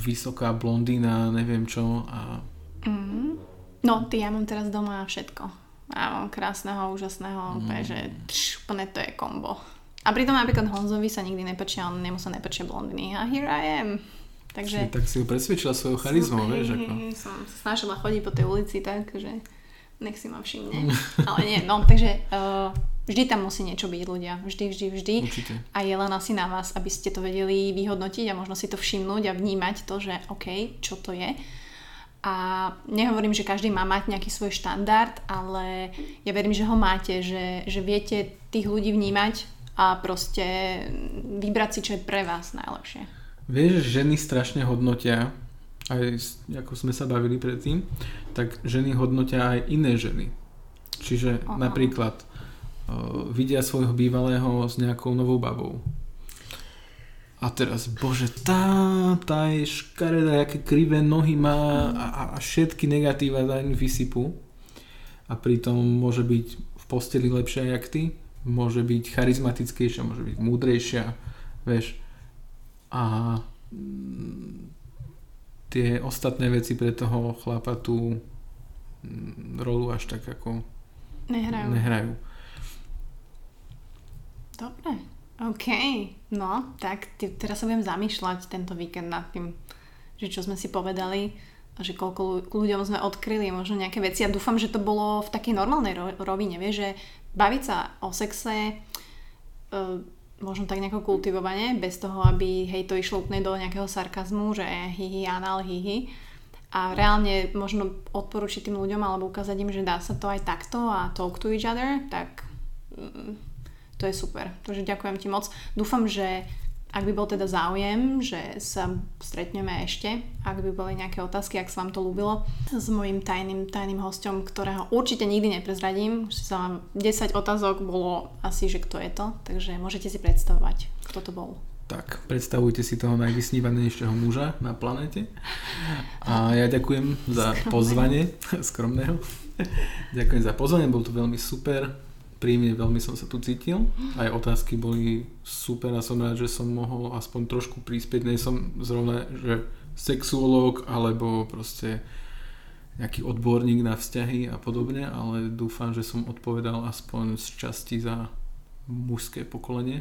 vysoká blondína, neviem čo. A... Mm. No, ty ja mám teraz doma všetko. Ja mám krásneho, úžasného, mm. že úplne to je kombo. A pritom napríklad Honzovi sa nikdy nepačia, on nemu sa nepačia blondiny. A here I am. Takže... Si, tak si ho presvedčila svojou charizmou, vieš ako. Som sa snažila chodiť po tej ulici tak, že nech si ma všimne. Ale nie, no takže uh, vždy tam musí niečo byť ľudia. Vždy, vždy, vždy. Určite. A je len asi na vás, aby ste to vedeli vyhodnotiť a možno si to všimnúť a vnímať to, že OK, čo to je. A nehovorím, že každý má mať nejaký svoj štandard, ale ja verím, že ho máte, že, že viete tých ľudí vnímať a proste vybrať si, čo je pre vás najlepšie. Vieš, ženy strašne hodnotia, aj ako sme sa bavili predtým, tak ženy hodnotia aj iné ženy. Čiže Aha. napríklad uh, vidia svojho bývalého s nejakou novou babou. A teraz, bože, tá, tá je škaredá, aké krivé nohy má a, a všetky negatíva za ňu vysypú. A pritom môže byť v posteli lepšia jak ty, môže byť charizmatickejšia, môže byť múdrejšia, vieš a mm, tie ostatné veci pre toho chlapa tú mm, rolu až tak ako nehrajú. nehrajú. Dobre, OK. No, tak teraz sa budem zamýšľať tento víkend nad tým, že čo sme si povedali a že koľko ľuďom sme odkryli možno nejaké veci a dúfam, že to bolo v takej normálnej rovine, vieš, že baviť sa o sexe uh, možno tak nejako kultivovane, bez toho, aby hej, to išlo úplne do nejakého sarkazmu, že hihi, anal, hihi. A reálne možno odporučiť tým ľuďom alebo ukázať im, že dá sa to aj takto a talk to each other, tak mm, to je super. Takže ďakujem ti moc. Dúfam, že ak by bol teda záujem, že sa stretneme ešte, ak by boli nejaké otázky, ak sa vám to ľúbilo, s mojim tajným, tajným hostom, ktorého určite nikdy neprezradím. Už sa vám 10 otázok bolo asi, že kto je to, takže môžete si predstavovať, kto to bol. Tak, predstavujte si toho najvysnívanejšieho muža na planete. A ja ďakujem za pozvanie, skromného. ďakujem za pozvanie, bol to veľmi super príjemne veľmi som sa tu cítil. Aj otázky boli super a som rád, že som mohol aspoň trošku prispieť. Nie som zrovna, že sexuológ alebo proste nejaký odborník na vzťahy a podobne, ale dúfam, že som odpovedal aspoň z časti za mužské pokolenie.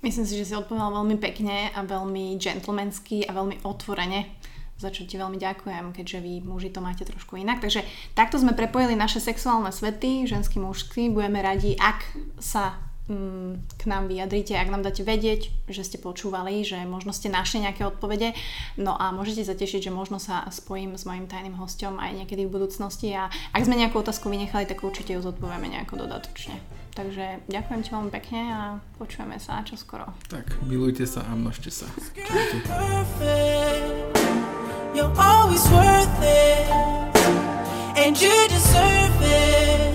Myslím si, že si odpovedal veľmi pekne a veľmi gentlemansky a veľmi otvorene za čo ti veľmi ďakujem, keďže vy muži to máte trošku inak. Takže takto sme prepojili naše sexuálne svety, ženský, mužský. Budeme radi, ak sa mm, k nám vyjadrite, ak nám dáte vedieť, že ste počúvali, že možno ste našli nejaké odpovede. No a môžete sa tešiť, že možno sa spojím s mojim tajným hostom aj niekedy v budúcnosti a ak sme nejakú otázku vynechali, tak určite ju zodpovieme nejako dodatočne. Takže ďakujem ti veľmi pekne a počujeme sa čo skoro. Tak, milujte sa a množte sa. You're always worth it, and you deserve it.